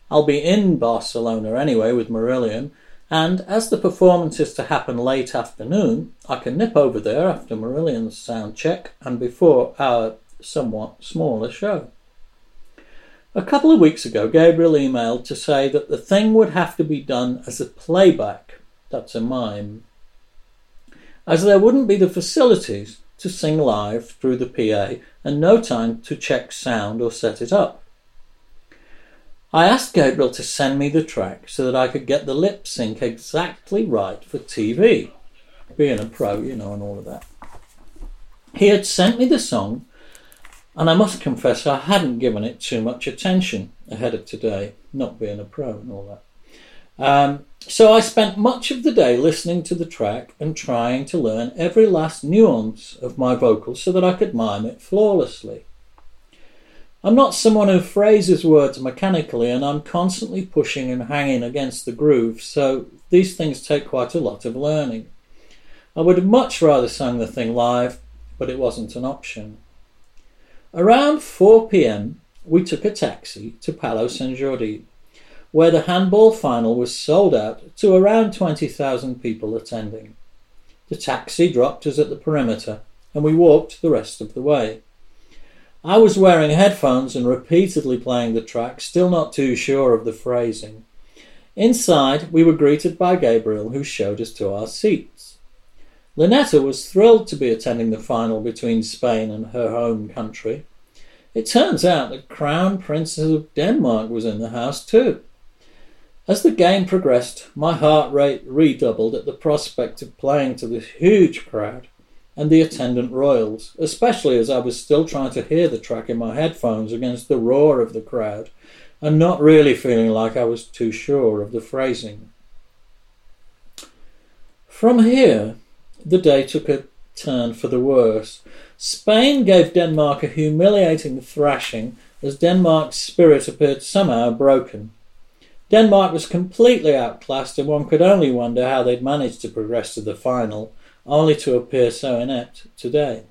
S1: I'll be in Barcelona anyway with Marillion, and as the performance is to happen late afternoon, I can nip over there after Marillion's sound check and before our somewhat smaller show. A couple of weeks ago, Gabriel emailed to say that the thing would have to be done as a playback. That's a mime. As there wouldn't be the facilities to sing live through the PA and no time to check sound or set it up. I asked Gabriel to send me the track so that I could get the lip sync exactly right for TV. Being a pro, you know, and all of that. He had sent me the song, and I must confess I hadn't given it too much attention ahead of today, not being a pro and all that. Um, so I spent much of the day listening to the track and trying to learn every last nuance of my vocals so that I could mime it flawlessly. I'm not someone who phrases words mechanically, and I'm constantly pushing and hanging against the groove, so these things take quite a lot of learning. I would have much rather sung the thing live, but it wasn't an option. Around 4 pm, we took a taxi to Palau Sant Jordi, where the handball final was sold out to around 20,000 people attending. The taxi dropped us at the perimeter, and we walked the rest of the way. I was wearing headphones and repeatedly playing the track, still not too sure of the phrasing. Inside, we were greeted by Gabriel, who showed us to our seats. Lynetta was thrilled to be attending the final between Spain and her home country. It turns out the Crown Princess of Denmark was in the house too. As the game progressed, my heart rate redoubled at the prospect of playing to this huge crowd and the attendant royals, especially as I was still trying to hear the track in my headphones against the roar of the crowd and not really feeling like I was too sure of the phrasing. From here, the day took a turn for the worse. Spain gave Denmark a humiliating thrashing as Denmark's spirit appeared somehow broken. Denmark was completely outclassed, and one could only wonder how they'd managed to progress to the final, only to appear so inept today.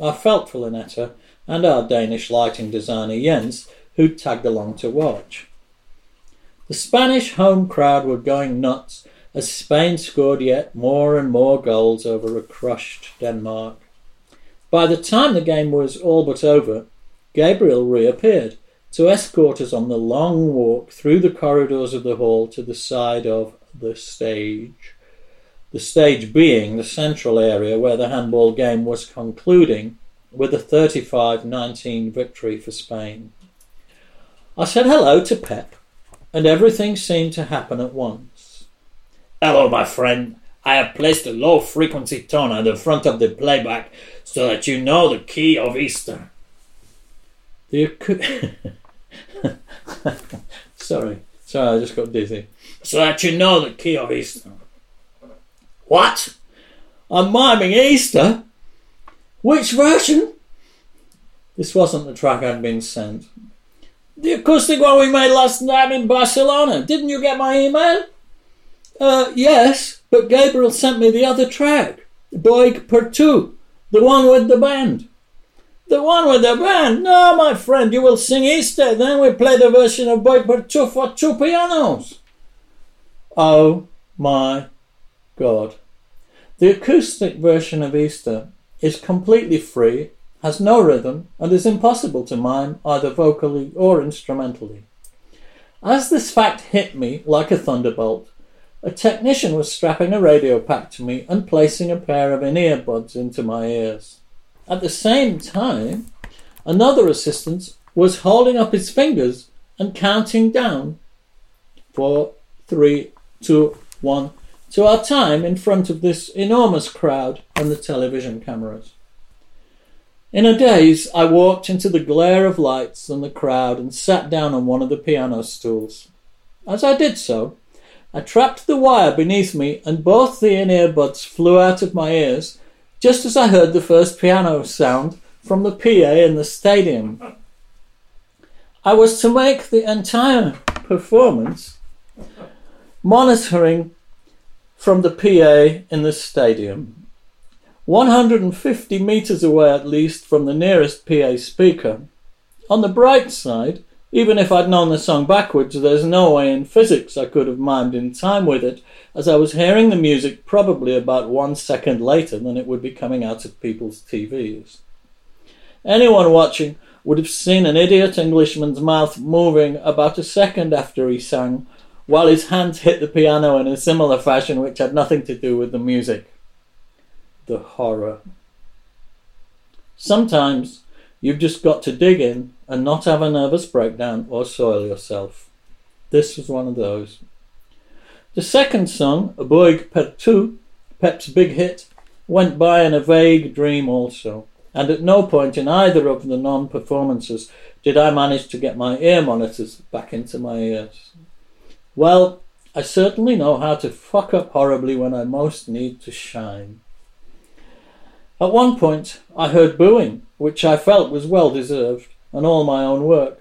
S1: I felt for Lynetta and our Danish lighting designer Jens, who tagged along to watch. The Spanish home crowd were going nuts as Spain scored yet more and more goals over a crushed Denmark. By the time the game was all but over, Gabriel reappeared to escort us on the long walk through the corridors of the hall to the side of the stage. The stage being the central area where the handball game was concluding with a 35 19 victory for Spain. I said hello to Pep, and everything seemed to happen at once.
S3: Hello, my friend. I have placed a low frequency tone at the front of the playback so that you know the key of Easter.
S1: The sorry, sorry, I just got dizzy.
S3: So that you know the key of Easter.
S1: What? I'm miming Easter? Which version? This wasn't the track I'd been sent.
S3: The acoustic one we made last night in Barcelona. Didn't you get my email?
S1: Uh, yes, but Gabriel sent me the other track. Boig two, the one with the band.
S3: The one with the band? No, my friend, you will sing Easter, then we play the version of Boig two for two pianos.
S1: Oh my God. The acoustic version of Easter is completely free, has no rhythm, and is impossible to mime either vocally or instrumentally. As this fact hit me like a thunderbolt, a technician was strapping a radio pack to me and placing a pair of in ear buds into my ears. At the same time, another assistant was holding up his fingers and counting down four, three, two, one to our time in front of this enormous crowd and the television cameras. In a daze, I walked into the glare of lights and the crowd and sat down on one of the piano stools. As I did so, I trapped the wire beneath me and both the in ear buds flew out of my ears just as I heard the first piano sound from the PA in the stadium. I was to make the entire performance monitoring from the PA in the stadium. 150 metres away at least from the nearest PA speaker. On the bright side, even if I'd known the song backwards, there's no way in physics I could have mimed in time with it, as I was hearing the music probably about one second later than it would be coming out of people's TVs. Anyone watching would have seen an idiot Englishman's mouth moving about a second after he sang, while his hands hit the piano in a similar fashion which had nothing to do with the music. The horror. Sometimes you've just got to dig in and not have a nervous breakdown or soil yourself. This was one of those. The second song, Boig per tu, Pep's big hit, went by in a vague dream also, and at no point in either of the non performances did I manage to get my ear monitors back into my ears. Well, I certainly know how to fuck up horribly when I most need to shine. At one point, I heard booing, which I felt was well deserved, and all my own work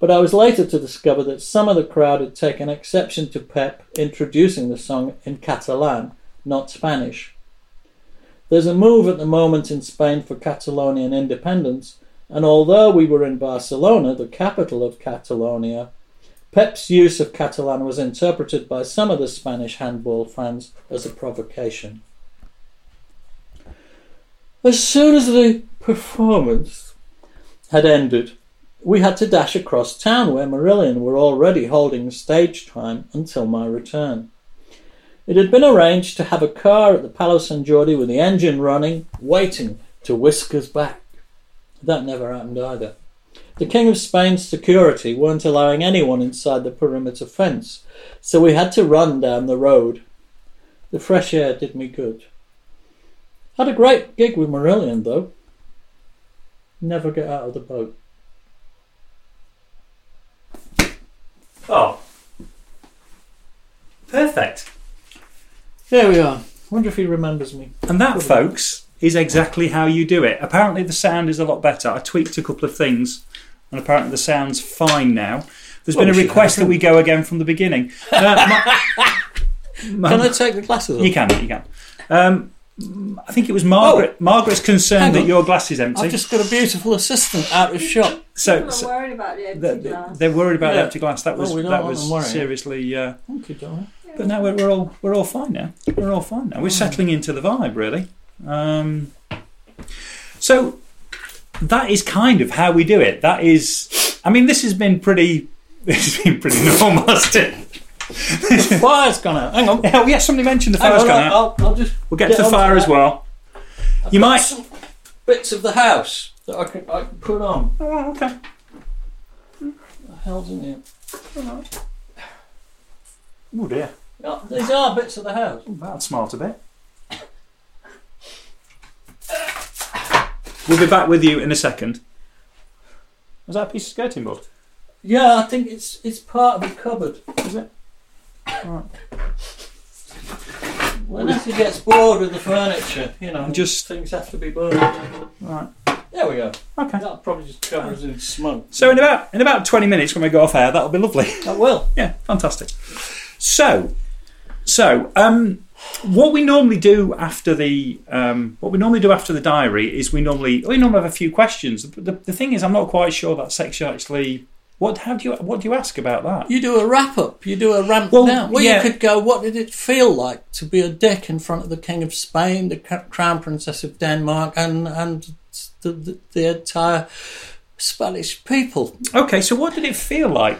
S1: but I was later to discover that some of the crowd had taken exception to Pep introducing the song in Catalan, not Spanish. There's a move at the moment in Spain for Catalonian independence, and although we were in Barcelona, the capital of Catalonia, Pep's use of Catalan was interpreted by some of the Spanish handball fans as a provocation. As soon as the performance had ended, we had to dash across town where Marillion were already holding stage time until my return. It had been arranged to have a car at the Palau Sant Jordi with the engine running, waiting to whisk us back. That never happened either. The King of Spain's security weren't allowing anyone inside the perimeter fence, so we had to run down the road. The fresh air did me good. Had a great gig with Marillion, though. Never get out of the boat.
S2: Oh, perfect.
S1: There we are. Wonder if he remembers me.
S2: And that, folks, is exactly how you do it. Apparently, the sound is a lot better. I tweaked a couple of things, and apparently, the sound's fine now. There's
S1: Well,
S2: been a request that we go again from the beginning. Uh, Ma-
S1: Can I take the glasses off?
S2: you can, you can. Um, I think it was Margaret. Margaret's concerned
S1: Oh.
S2: That your glass is empty.
S1: I've just got a beautiful assistant out of shot.
S2: so, so
S4: worried about the empty
S2: they're,
S4: glass.
S2: they're worried about the
S1: Yeah.
S2: empty glass. That
S1: Well,
S2: was
S1: we
S2: that was seriously. Uh,
S1: Thank you, darling.
S2: but now we're, we're all we're all fine now. We're all fine now. We're settling into the vibe really. Um, so that is kind of how we do it. That is, I mean, this has been pretty. This has been pretty normal, hasn't it?
S1: The fire's gone out. Hang on.
S2: Oh yes, somebody mentioned the
S1: Hang
S2: fire's
S1: on,
S2: gone out.
S1: I'll, I'll just.
S2: We'll get,
S1: get
S2: to the fire as well.
S1: I've
S2: You
S1: got
S2: might-
S1: some bits of the house that I can, I can put on.
S2: Oh, okay.
S1: What the hell's in here?
S2: Oh dear,
S1: Yeah, these are bits of the house.
S2: that'd smart a bit. We'll be back with you in a second. Was that a piece of skirting board?
S1: Yeah, I think it's it's part of the cupboard.
S2: Is it?
S1: When he gets bored with the furniture, you know,
S2: Just-
S1: things have to be burned.
S2: Right.
S1: There we go.
S2: Okay.
S1: That'll probably just cover us in smoke.
S2: So in about in about twenty minutes when we go off air, that'll be lovely.
S1: That will.
S2: Yeah, fantastic. So, so um, what we normally do after the um, what we normally do after the diary is we normally we normally have a few questions. The, the, the thing is, I'm not quite sure that section actually. What how do you what do you ask about that?
S1: You do a wrap up. You do a ramp
S2: Well,
S1: down. Well,
S2: yeah.
S1: you could go. What did it feel like to be a dick in front of the King of Spain, the Crown Princess of Denmark, and and the, the, the entire Spanish people?
S2: Okay, so what did it feel like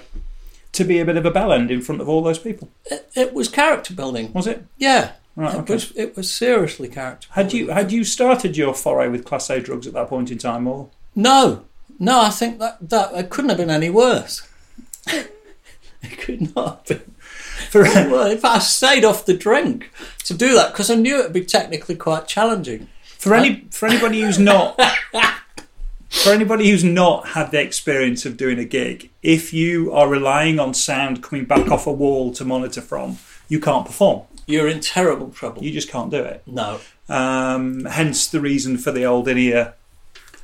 S2: to be a bit of a bellend in front of all those people?
S1: It, it was character building.
S2: Was it?
S1: Yeah,
S2: Right,
S1: it
S2: okay.
S1: was. It was seriously character.
S2: Had you had you started your foray with Class A drugs at that point in time, or
S1: No, no. I think that that it couldn't have been any worse. it could not have been.
S2: for
S1: Well, if I stayed off the drink to do that, because I knew it would be technically quite challenging.
S2: For any for anybody who's not for anybody who's not had the experience of doing a gig, if you are relying on sound coming back off a wall to monitor from, you can't perform.
S1: You're in terrible trouble.
S2: You just can't do it.
S1: No.
S2: Um, hence the reason for the old in-ear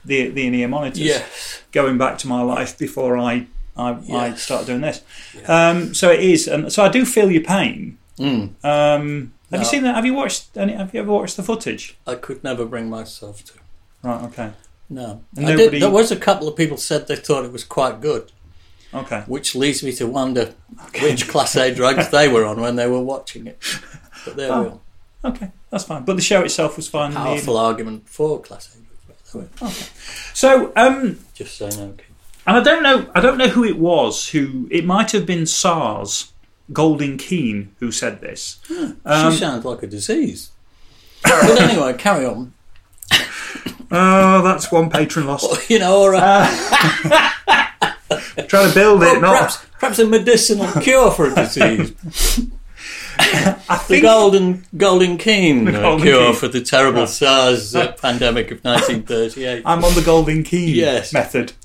S2: the the in-ear monitors.
S1: Yes.
S2: Going back to my life before I I, I
S1: Yes.
S2: started doing this. Um, so it is, and so I do feel your pain.
S1: Mm.
S2: Um, have you seen that? Have you watched? Any, have you ever watched the footage?
S1: I could never bring myself to.
S2: Right. Okay.
S1: No.
S2: And
S1: I
S2: nobody-
S1: did, there was a couple of people said they thought it was quite good,
S2: Okay.
S1: which leads me to wonder which Class A drugs they were on when they were watching it. But there we
S2: Oh.
S1: are.
S2: Okay, that's fine. But the show itself was fine. in the.
S1: Powerful argument for Class A drugs. By the way.
S2: So, um,
S1: Just saying, okay.
S2: and I don't know, I don't know who it was. Who it might have been SARS, Golding Keane, who said this. Um,
S1: she sounds like a disease. but anyway, carry on.
S2: Oh, that's one patron lost.
S1: You know, or a,
S2: Trying to build it, not.
S1: perhaps, perhaps a medicinal cure for a disease.
S2: I
S1: The golden golden keen
S2: The
S1: uh,
S2: golden
S1: cure for the terrible
S2: Right.
S1: SARS uh, pandemic of 1938.
S2: I'm on the golden Keane
S1: Yes.
S2: method.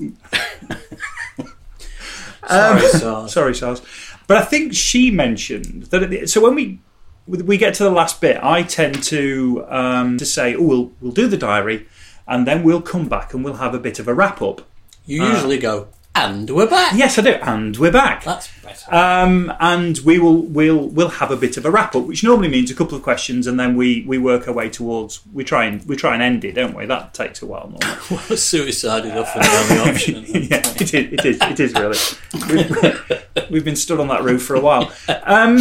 S1: Sorry, SARS.
S2: Sorry, SARS. But I think she mentioned that. The, so when we we get to the last bit, I tend to um, to say, "Oh, we'll we'll do the diary, and then we'll come back and we'll have a bit of a wrap up."
S1: You usually go, and we're back.
S2: Yes, I do, and we're back.
S1: That's better.
S2: Um, and we will we'll we'll have a bit of a wrap up, which normally means a couple of questions, and then we, we work our way towards we try and we try and end it, don't we? That takes a while normally.
S1: Suicide is often the only option.
S2: yeah, it is. It is. It is really. We've, we've been stood on that roof for a while. Um,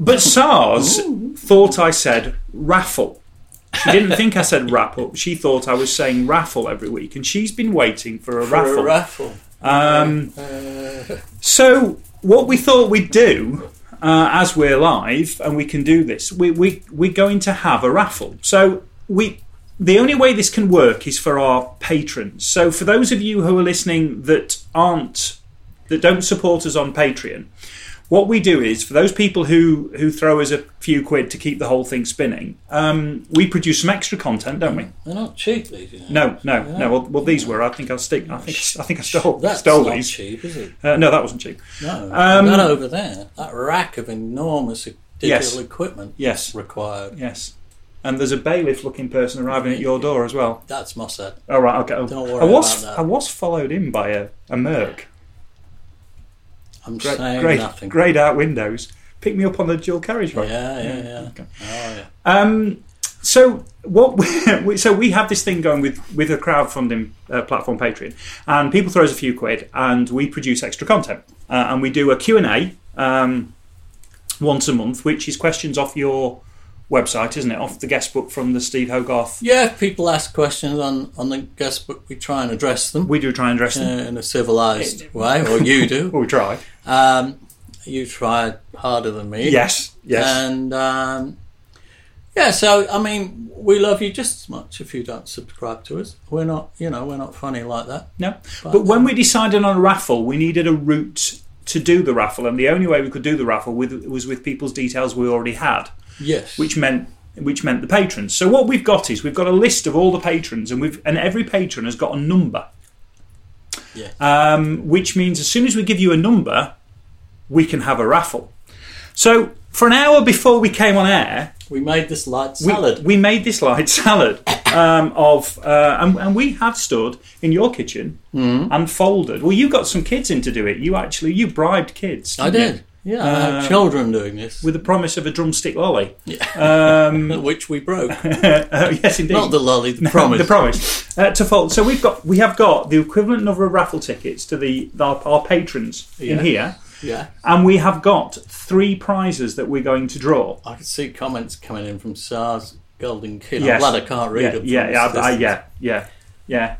S2: but SARS thought I said raffle. She didn't think I said wrap up. She thought I was saying raffle every week, and she's been waiting for a
S1: For
S2: raffle.
S1: a raffle.
S2: Um, so what we thought we'd do, uh, as we're live and we can do this, we, we we're going to have a raffle. So we. The only way this can work is for our patrons. So, for those of you who are listening that aren't, that don't support us on Patreon, what we do is for those people who who throw us a few quid to keep the whole thing spinning, um, we produce some extra content, don't we?
S1: they're not cheap, these. You know.
S2: No, no, no. Well, well, these were. I think I stick. I think I think I stole
S1: That's
S2: stole
S1: not
S2: these.
S1: cheap, is it?
S2: Uh, no, that wasn't cheap.
S1: No.
S2: Um,
S1: that over there, that rack of enormous digital
S2: Yes.
S1: equipment
S2: Yes.
S1: required.
S2: Yes. And there's a bailiff-looking person arriving at your door as well.
S1: That's Mossad.
S2: Oh right, okay.
S1: Don't worry
S2: I was
S1: about that.
S2: I was followed in by a, a Merc.
S1: I'm
S2: Great,
S1: saying
S2: great,
S1: nothing.
S2: greyed out windows. Pick me up on the dual carriageway.
S1: Yeah, yeah, yeah.
S2: Okay.
S1: Oh, yeah.
S2: Um, so what? We, we- so we have this thing going with with a crowdfunding uh, platform, Patreon, and people throw us a few quid, and we produce extra content, uh, and we do a Q and A um, once a month, which is questions off your website, isn't it? Off the guest book from the Steve Hogarth.
S1: Yeah, if people ask questions on, on the guest book, we try and address them
S2: We do try and address
S1: uh,
S2: them.
S1: in a civilised way, or you do.
S2: Well, we try.
S1: Um, you tried harder than me.
S2: Yes, yes.
S1: And um, yeah, so I mean, we love you just as much if you don't subscribe to us. We're not, you know, we're not funny like that.
S2: No, but when we decided on a raffle, we needed a route to do the raffle, and the only way we could do the raffle with, was with people's details we already had.
S1: Yes.
S2: which meant which meant the patrons. So what we've got is we've got a list of all the patrons, and we've and every patron has got a number.
S1: Yeah.
S2: Um, which means as soon as we give you a number, we can have a raffle. So for an hour before we came on air,
S1: we made this light salad.
S2: we made this light salad um, of, uh, and, and we have stood in your kitchen
S1: Mm.
S2: and folded. Well, you got some kids in to do it. You actually you bribed kids.
S1: I
S2: didn't you?
S1: Yeah, I
S2: Uh,
S1: children doing this,
S2: with the promise of a drumstick lolly.
S1: Yeah.
S2: Um,
S1: which we broke.
S2: uh, yes, indeed.
S1: Not the lolly, the promise.
S2: the promise uh, to fold. So we've got we have got the equivalent number of raffle tickets to the our, our patrons in here,
S1: Yeah.
S2: and we have got three prizes that we're going to draw.
S1: I can see comments coming in from SARS Golden Kid.
S2: Yes.
S1: I'm glad I can't read
S2: Yeah,
S1: them.
S2: yeah, yeah,
S1: this
S2: I- yeah, yeah, yeah.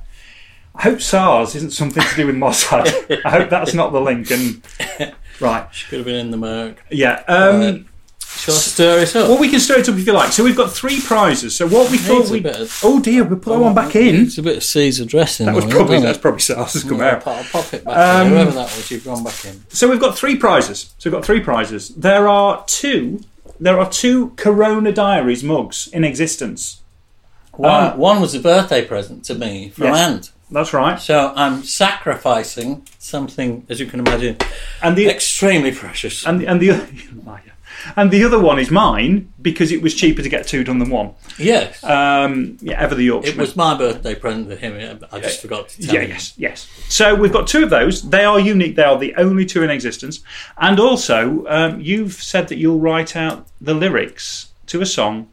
S2: I hope SARS isn't something to do with Mossad. I hope that's not the link. And right, She
S1: Could have been in the Merc.
S2: yeah. Um,
S1: Right. Shall I stir it up?
S2: Well, we can stir it up if you like. So we've got three prizes. So what we thought we
S1: of-
S2: oh dear, we put that one back in.
S1: It's a bit of Caesar dressing.
S2: That was probably that's
S1: it?
S2: probably SARS has come out.
S1: I'll, I'll pop it back
S2: Um,
S1: in. Whoever that was, you've gone back in.
S2: So we've got three prizes. So we've got three prizes. There are two. There are two Corona Diaries mugs in existence.
S1: One,
S2: Uh,
S1: one was a birthday present to me from
S2: Yes.
S1: Ant.
S2: That's right.
S1: So I'm sacrificing something, as you can imagine,
S2: And the
S1: extremely precious.
S2: and the, and the and the other one is mine because it was cheaper to get two done than one.
S1: yes.
S2: Um, yeah, ever the
S1: it was my birthday present to him. I just forgot to tell
S2: Yeah,
S1: him.
S2: yes, yes. So we've got two of those. They are unique. They are the only two in existence. And also, um, you've said that you'll write out the lyrics to a song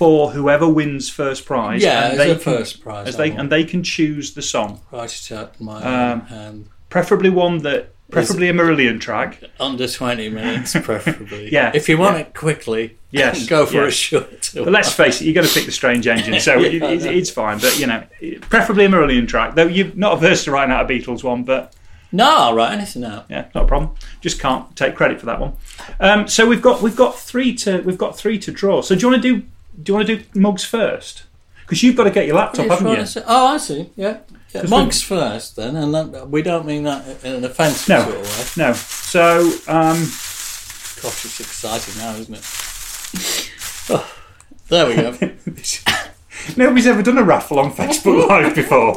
S2: for whoever wins first prize.
S1: Yeah,
S2: and they can,
S1: first prize.
S2: as they and they can choose the song,
S1: write it out in my
S2: Um,
S1: own hand.
S2: preferably one that, preferably a Marillion track.
S1: Under 20 minutes, preferably.
S2: Yeah,
S1: If you want
S2: yeah.
S1: it quickly,
S2: Yes,
S1: go for a short.
S2: But let's face it, you're going to pick the strange engine, so it, it, it's fine. But you know, preferably a Marillion track. Though you're not averse to writing out a Beatles one, but
S1: No, I'll write anything out.
S2: yeah, not a problem. Just can't take credit for that one. Um, so we've got we've got three to we've got three to draw. So do you want to do do you want to do mugs first? Because you've got to get your laptop, haven't
S1: you say? Oh, I see. Yeah.
S2: Mugs
S1: Monks first, then, and that, we don't mean that in an offensive
S2: No.
S1: sort of way.
S2: No. So um,
S1: Gosh, it's exciting now, isn't it? Oh, there we go.
S2: nobody's ever done a raffle on Facebook Live before.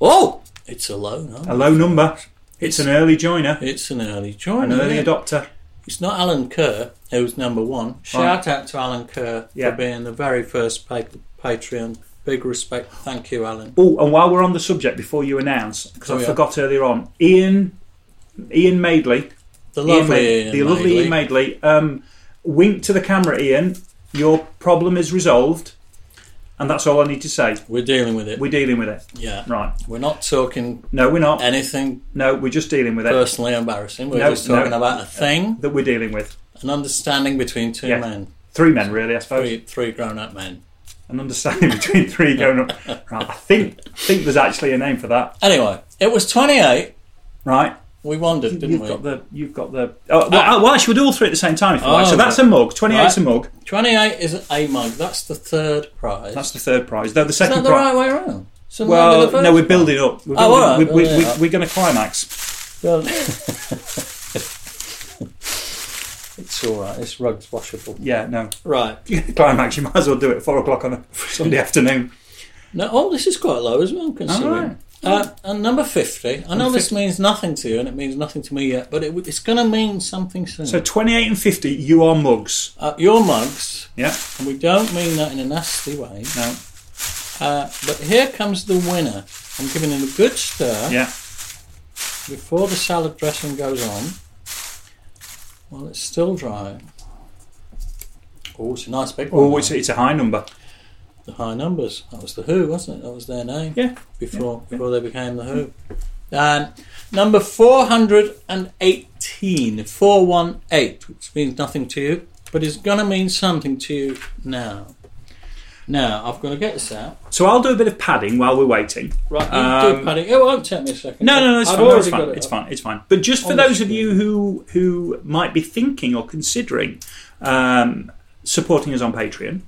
S1: oh, it's a low number.
S2: A low number. It's an early joiner,
S1: It's an early joiner.
S2: an early
S1: yeah.
S2: adopter.
S1: It's not Alan Kerr who's number one. Shout out to Alan Kerr
S2: Yeah.
S1: for being the very first pa- Patreon. Big respect. Thank you, Alan.
S2: Oh, and while we're on the subject, before you announce, because
S1: Oh,
S2: I
S1: yeah.
S2: forgot earlier on, Ian, Ian Madeley,
S1: The lovely,
S2: Ma-
S1: Ian
S2: the lovely
S1: Madeley.
S2: Ian Madeley, um, wink to the camera, Ian. Your problem is resolved, and that's all I need to say.
S1: We're dealing with it.
S2: We're dealing with it,
S1: yeah.
S2: right?
S1: We're not talking
S2: No, we're not.
S1: anything
S2: No, we're just dealing with it.
S1: personally embarrassing. We're
S2: No,
S1: just talking
S2: no.
S1: about a thing,
S2: That we're dealing with.
S1: an understanding between two
S2: Yeah.
S1: men.
S2: Three men, really, I suppose.
S1: Three, three grown-up men.
S2: An understanding between three going up. Right, I think think there's actually a name for that.
S1: Anyway, it was 28.
S2: Right.
S1: We wondered, didn't
S2: You've
S1: we?
S2: got the. You've got the. Oh, well, ah. well, actually, we'll do all three at the same time if you oh, like.
S1: Oh,
S2: So that's a mug. 28 is a mug.
S1: 28 is a mug. That's the third prize.
S2: That's the third prize. Though the
S1: is
S2: second
S1: that the
S2: prize.
S1: right way around?
S2: Well, no, we're building up. We're,
S1: Oh,
S2: building,
S1: all right.
S2: we, we, we, We're going to climax.
S1: Well, it's all right. This rug's washable.
S2: Yeah, no.
S1: Right.
S2: climax, you might as well do it at four o'clock on a Sunday afternoon.
S1: No, oh, this is quite low as well, considering.
S2: right.
S1: Uh, and number 50. I know this means nothing to you, and it means nothing to me yet, but it, it's going to mean something soon.
S2: So 28 and 50, you are mugs.
S1: uh, your mugs,
S2: Yeah,
S1: and we don't mean that in a nasty way,
S2: no,
S1: uh, but here comes the winner. I'm giving it a good stir
S2: yeah.
S1: before the salad dressing goes on, while it's still dry. Oh, it's a nice big one.
S2: Oh, it's, it's a high number.
S1: The high numbers. That was the Who, wasn't it? That was their name.
S2: Yeah.
S1: Before
S2: yeah.
S1: before they became the Who. Um, number 418, 418, which means nothing to you, but is going to mean something to you now. Now, I've got to get this out.
S2: So I'll do a bit of padding while we're waiting.
S1: Right, you
S2: Um,
S1: do, Paddy. It won't take me a second.
S2: No, no, no, it's
S1: I've
S2: fine. No, it's fine.
S1: it
S2: It's fine. It's fine. But just for
S1: On
S2: those of you who who might be thinking or considering um, supporting us on Patreon,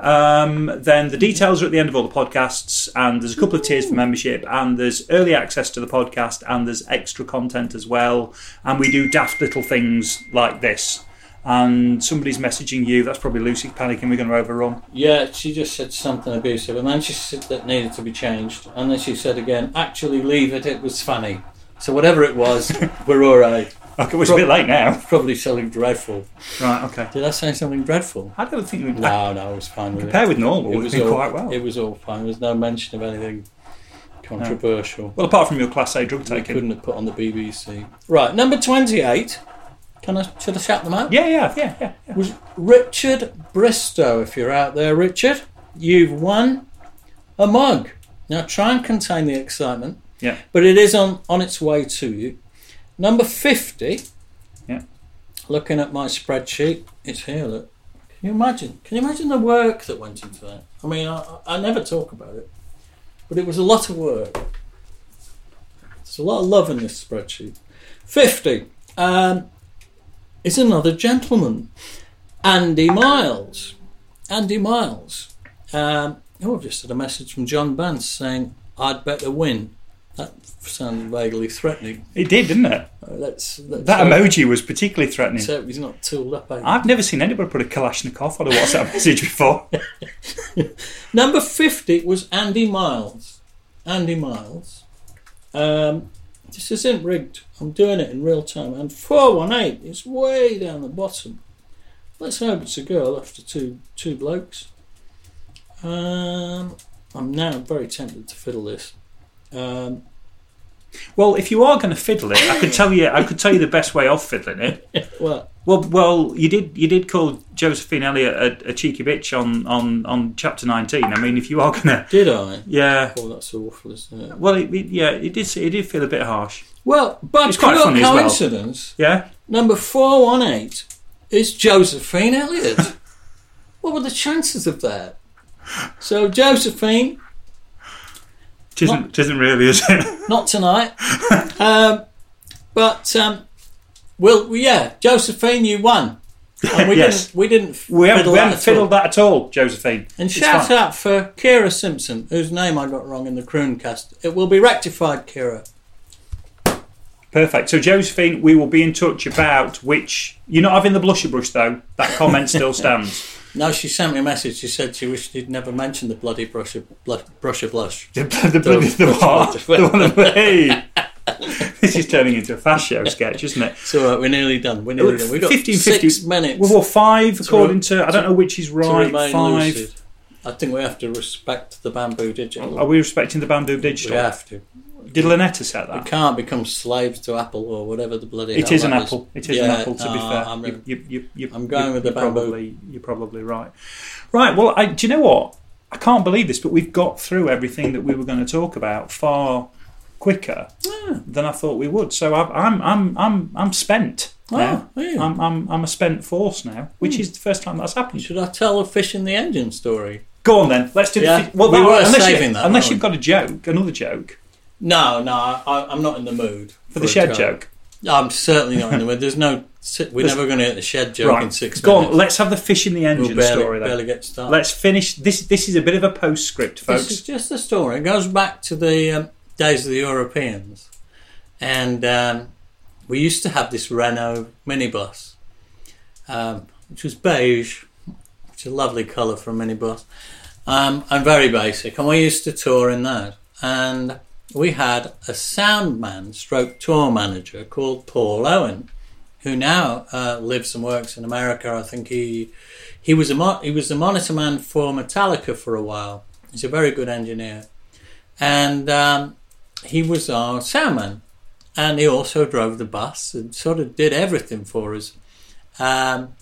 S2: um, then the details are at the end of all the podcasts, and there's a couple of tiers for membership, and there's early access to the podcast, and there's extra content as well, and we do daft little things like this. And somebody's messaging you. That's probably Lucy panicking. We're going to overrun.
S1: Yeah, she just said something abusive, and then she said that needed to be changed, and then she said again, actually leave it, it was funny. So whatever it was, we're all right.
S2: Okay, well, it's a bit late now.
S1: Probably something dreadful.
S2: Right. Okay.
S1: Did I say something dreadful?
S2: I don't think we
S1: No, no, it was fine with it.
S2: with normal.
S1: It was all,
S2: quite well.
S1: It was all fine. There was no mention of anything controversial.
S2: Well, apart from your Class A drug
S1: We
S2: taking.
S1: couldn't have put on the BBC. Right, number twenty-eight. Can I? Should I shout them out?
S2: Yeah, yeah, yeah, yeah. yeah.
S1: Was Richard Bristow? If you're out there, Richard, you've won a mug. Now try and contain the excitement.
S2: Yeah.
S1: But it is on on its way to you. Number fifty.
S2: Yeah.
S1: Looking at my spreadsheet, it's here. Look. Can you imagine? Can you imagine the work that went into that? I mean, I, I never talk about it, but it was a lot of work. There's a lot of love in this spreadsheet. 50 um, is another gentleman, Andy Miles. Andy Miles. Um, oh, I've just had a message from John Bance saying, I'd better win. That sounded vaguely threatening.
S2: It did, didn't it?
S1: Uh,
S2: That emoji was particularly threatening.
S1: let's he's not tooled up. eh?
S2: I've never seen anybody put a Kalashnikov on a WhatsApp message before.
S1: Number 50 was Andy Miles. Andy Miles. Um, this isn't rigged. I'm doing it in real time. And 418 is way down the bottom. Let's hope it's a girl after two two blokes. Um, I'm now very tempted to fiddle this. Um,
S2: Well, if you are going to fiddle it, I could tell you. I could tell you the best way of fiddling it.
S1: well,
S2: Well, well, you did. You did call Josephine Elliott a, a cheeky bitch on, on, on chapter nineteen. I mean, if you are going to,
S1: did I?
S2: yeah.
S1: Oh, that's awful, isn't it?
S2: Well, it, it- yeah, it did. It did feel a bit harsh.
S1: Well, but
S2: It's quite funny as well.
S1: coincidence,
S2: Yeah.
S1: Number 418 is Josephine Elliott. what were the chances of that? So, Josephine,
S2: It isn't, it isn't really, is it?
S1: not tonight. um, but, um, well, yeah, Josephine, you won. And we
S2: Yes.
S1: didn't, we didn't
S2: We haven't, we
S1: that
S2: haven't
S1: at
S2: fiddled
S1: all.
S2: that at all, Josephine.
S1: And
S2: It's
S1: shout
S2: fine.
S1: out for Kira Simpson, whose name I got wrong in the Crooncast. It will be rectified, Kira.
S2: Perfect. So, Josephine, we will be in touch about which. You're not having the blusher brush, though. That comment still stands.
S1: No, she sent me a message. She said she wished he'd never mentioned the bloody brush of, blush, brush of blush.
S2: The, the, bloody- the, what? The one of hey. This is turning into a fast show sketch, isn't it?
S1: So uh, we're nearly done. We're nearly done. We've got
S2: 15,
S1: six
S2: 50
S1: minutes.
S2: Well, well, five according to. I don't know which is right. Five.
S1: lucid. I think we have to respect the bamboo digital.
S2: Are we respecting the bamboo
S1: we
S2: digital?
S1: have to.
S2: Did Lynetta set
S1: We
S2: that?
S1: can't become slaves to Apple or whatever the bloody.
S2: It is an
S1: that
S2: apple. It is an apple. To be
S1: no,
S2: fair,
S1: I'm,
S2: you, you, you, you,
S1: I'm going with the
S2: you're
S1: bamboo.
S2: Probably, you're probably right. Right. Well, I, do you know what? I can't believe this, but we've got through everything that we were going to talk about far quicker
S1: Yeah.
S2: than I thought we would. So I'm, I'm, I'm, I'm, I'm spent. Oh, now.
S1: Oh, yeah.
S2: I'm, I'm, I'm a spent force now, which hmm. is the first time that's happened.
S1: Should I tell the fish in the engine story?
S2: Go on then. Let's do
S1: Yeah,
S2: the. Well,
S1: we
S2: that-
S1: were
S2: unless
S1: saving
S2: you,
S1: that,
S2: Unless you've got a joke, another joke
S1: No, no, I, I'm not in the mood
S2: for the
S1: a
S2: shed joke.
S1: I'm certainly not in the mood. There's no. We're
S2: There's-
S1: never going to hit the shed joke in six
S2: Go
S1: minutes.
S2: on. Let's have the fish in the engine
S1: we'll barely,
S2: story then.
S1: barely get started.
S2: Let's finish. This This is a bit of a postscript, folks.
S1: This is just a story. It goes back to the um, days of the Europeans, and um, we used to have this Renault minibus, um, which was beige, which is a lovely colour for a minibus, um, and very basic. And we used to tour in that, and we had a sound man, stroke tour manager called Paul Owen, who now uh, lives and works in America. I think he he was a mo- he was the monitor man for Metallica for a while. He's a very good engineer, and um, he was our soundman, and he also drove the bus and sort of did everything for us. Um,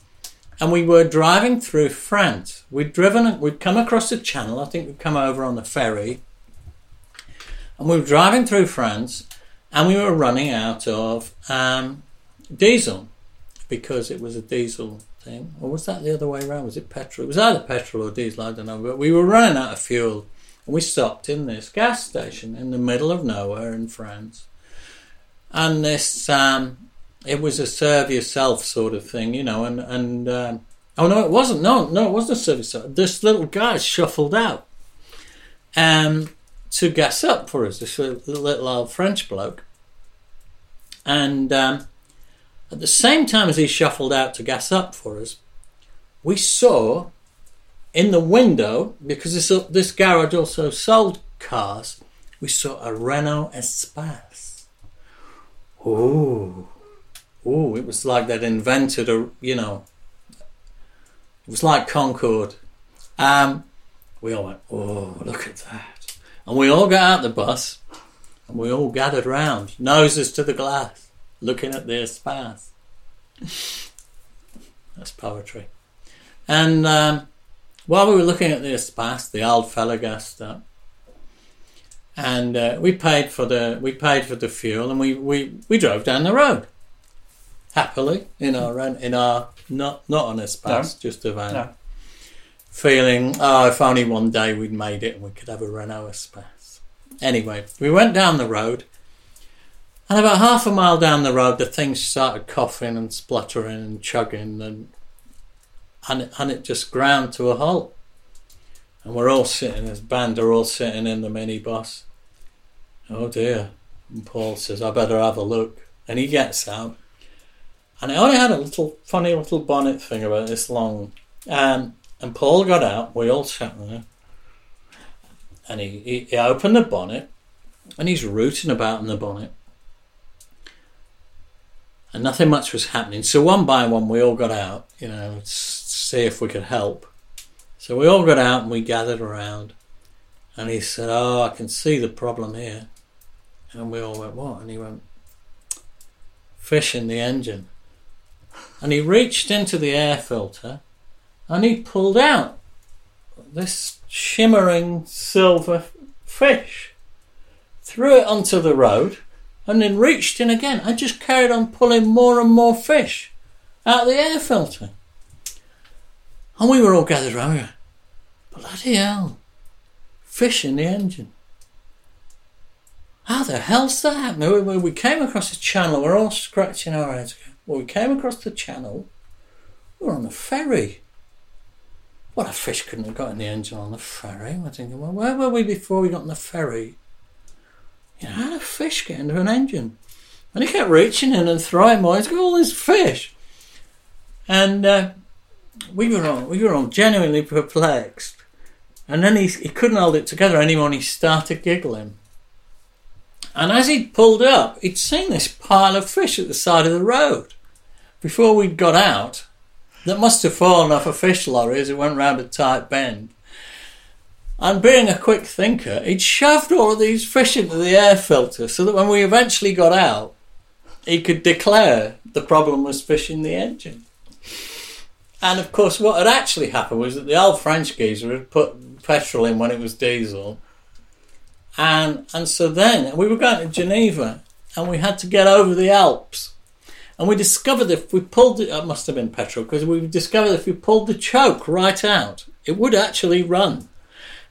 S1: and we were driving through France. We'd driven, we'd come across the channel. I think we'd come over on the ferry, and we were driving through France, and we were running out of um, diesel because it was a diesel thing. Or was that the other way around? Was it petrol? It was either petrol or diesel, I don't know. But we were running out of fuel. And we stopped in this gas station in the middle of nowhere in France. And this, um, it was a serve yourself sort of thing, you know. And, and um, oh, no, it wasn't. No, no, it wasn't a serve yourself. This little guy shuffled out um, to gas up for us, this little, old French bloke. And um, at the same time as he shuffled out to gas up for us, we saw in the window, because this, this garage also sold cars, we saw a Renault Espace. Ooh. Ooh, it was like they'd invented a, you know, it was like Concorde. Um, we all went, oh, look at that. And we all got out the bus and we all gathered round, noses to the glass, looking at the Espace. That's poetry. And um, while we were looking at the Espace, the old fella gassed up. And uh, we paid for the we paid for the fuel, and we, we, we drove down the road happily in our in our not not on a Espace, just a van,
S2: No.
S1: Feeling oh if only one day we'd made it and we could have a Renault Espace. Anyway, we went down the road, and about half a mile down the road, the thing started coughing and spluttering and chugging, and and it, and it just ground to a halt. And we're all sitting, as band are all sitting in the minibus. Oh dear! And Paul says, "I better have a look." And he gets out, and it only had a little funny little bonnet thing about this long. Um, and Paul got out. We all sat there, and he, he, he opened the bonnet, and he's rooting about in the bonnet and nothing much was happening. So one by one, we all got out, you know, to see if we could help. So we all got out and we gathered around, and he said, "Oh, I can see the problem here," and we all went, "What?" And he went, "Fish in the engine," and he reached into the air filter, and he pulled out this shimmering silver fish, threw it onto the road and then reached in again. I just carried on pulling more and more fish out of the air filter. And we were all gathered round here. Bloody hell. Fish in the engine. How the hell's that happening? We- We, we came across a channel, we're all scratching our heads. Well, we came across the channel, we were on a ferry. Well, a fish couldn't have got in the engine on the ferry. We're thinking, well, where were we before we got on the ferry? You know, how did a fish get into an engine? And he kept reaching in and throwing got all this fish. And uh, we were all, we were all genuinely perplexed. And then he, he couldn't hold it together anymore and he started giggling. And as he'd pulled up, he'd seen this pile of fish at the side of the road before we'd got out that must have fallen off a fish lorry as it went round a tight bend. And being a quick thinker, he'd shoved all of these fish into the air filter so that when we eventually got out, he could declare the problem was fish in the engine. And of course, what had actually happened was that the old French geezer had put petrol in when it was diesel. And, and so then we were going to Geneva and we had to get over the Alps. And we discovered if we pulled it, it must have been petrol, because we discovered if we pulled the choke right out, it would actually run.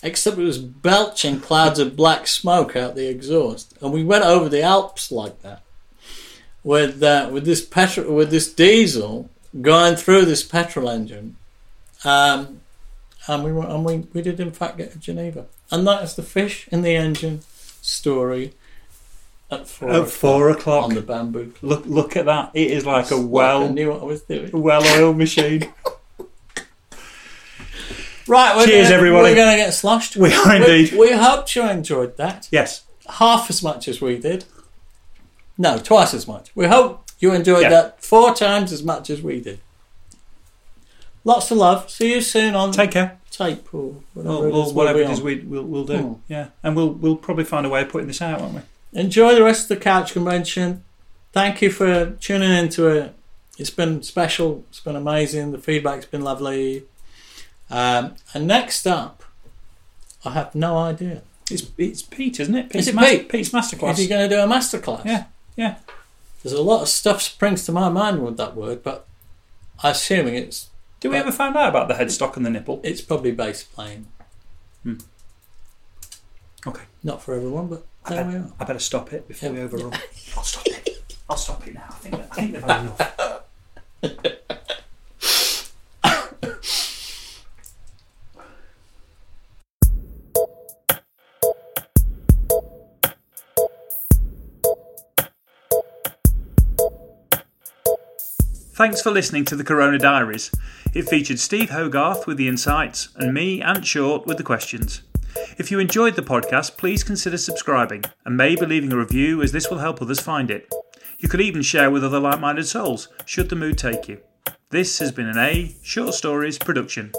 S1: Except it was belching clouds of black smoke out the exhaust. And we went over the Alps like that. With, uh, with this petrol, with this diesel going through this petrol engine. Um, and we, were, and we, we did in fact get to Geneva. And that is the fish in the engine story at four,
S2: At four o'clock.
S1: on the bamboo.
S2: Look, look at that. It is like a
S1: Like I
S2: well,
S1: knew what I was doing.
S2: well-oiled machine.
S1: Right, we're
S2: Cheers,
S1: gonna,
S2: everybody.
S1: We're going to get sloshed.
S2: We are indeed.
S1: We, we hope you enjoyed that.
S2: Yes.
S1: Half as much as we did. No, twice as much. We hope you enjoyed
S2: Yeah.
S1: that four times as much as we did. Lots of love. See you soon on
S2: Take care.
S1: tape or whatever
S2: Well,
S1: it
S2: well,
S1: is.
S2: whatever
S1: we'll
S2: it is, we, we'll, we'll do.
S1: Hmm.
S2: Yeah, and we'll we'll probably find a way of putting this out, won't we?
S1: Enjoy the rest of the couch convention. Thank you for tuning into it. It's been special. It's been amazing. The feedback's been lovely. Um, and next up, I have no idea.
S2: It's it's Pete, isn't it? Pete's
S1: it
S2: mas-
S1: Pete?
S2: Pete's masterclass.
S1: you're going to do a masterclass,
S2: Yeah, yeah.
S1: There's a lot of stuff springs to my mind with that word, but I'm assuming it's
S2: Do we ever find out about the headstock and the nipple?
S1: it's probably bass playing.
S2: Okay.
S1: Not for everyone, but there we are.
S2: I better stop it before we
S1: Yeah.
S2: overrun. I'll stop it. I'll stop it now. I think, I think they've had enough. Thanks for listening to the Corona Diaries. It featured Steve Hogarth with the insights and me, Ant Short, with the questions. If you enjoyed the podcast, please consider subscribing and maybe leaving a review as this will help others find it. You could even share with other like minded souls, should the mood take you. This has been an A Short Stories production.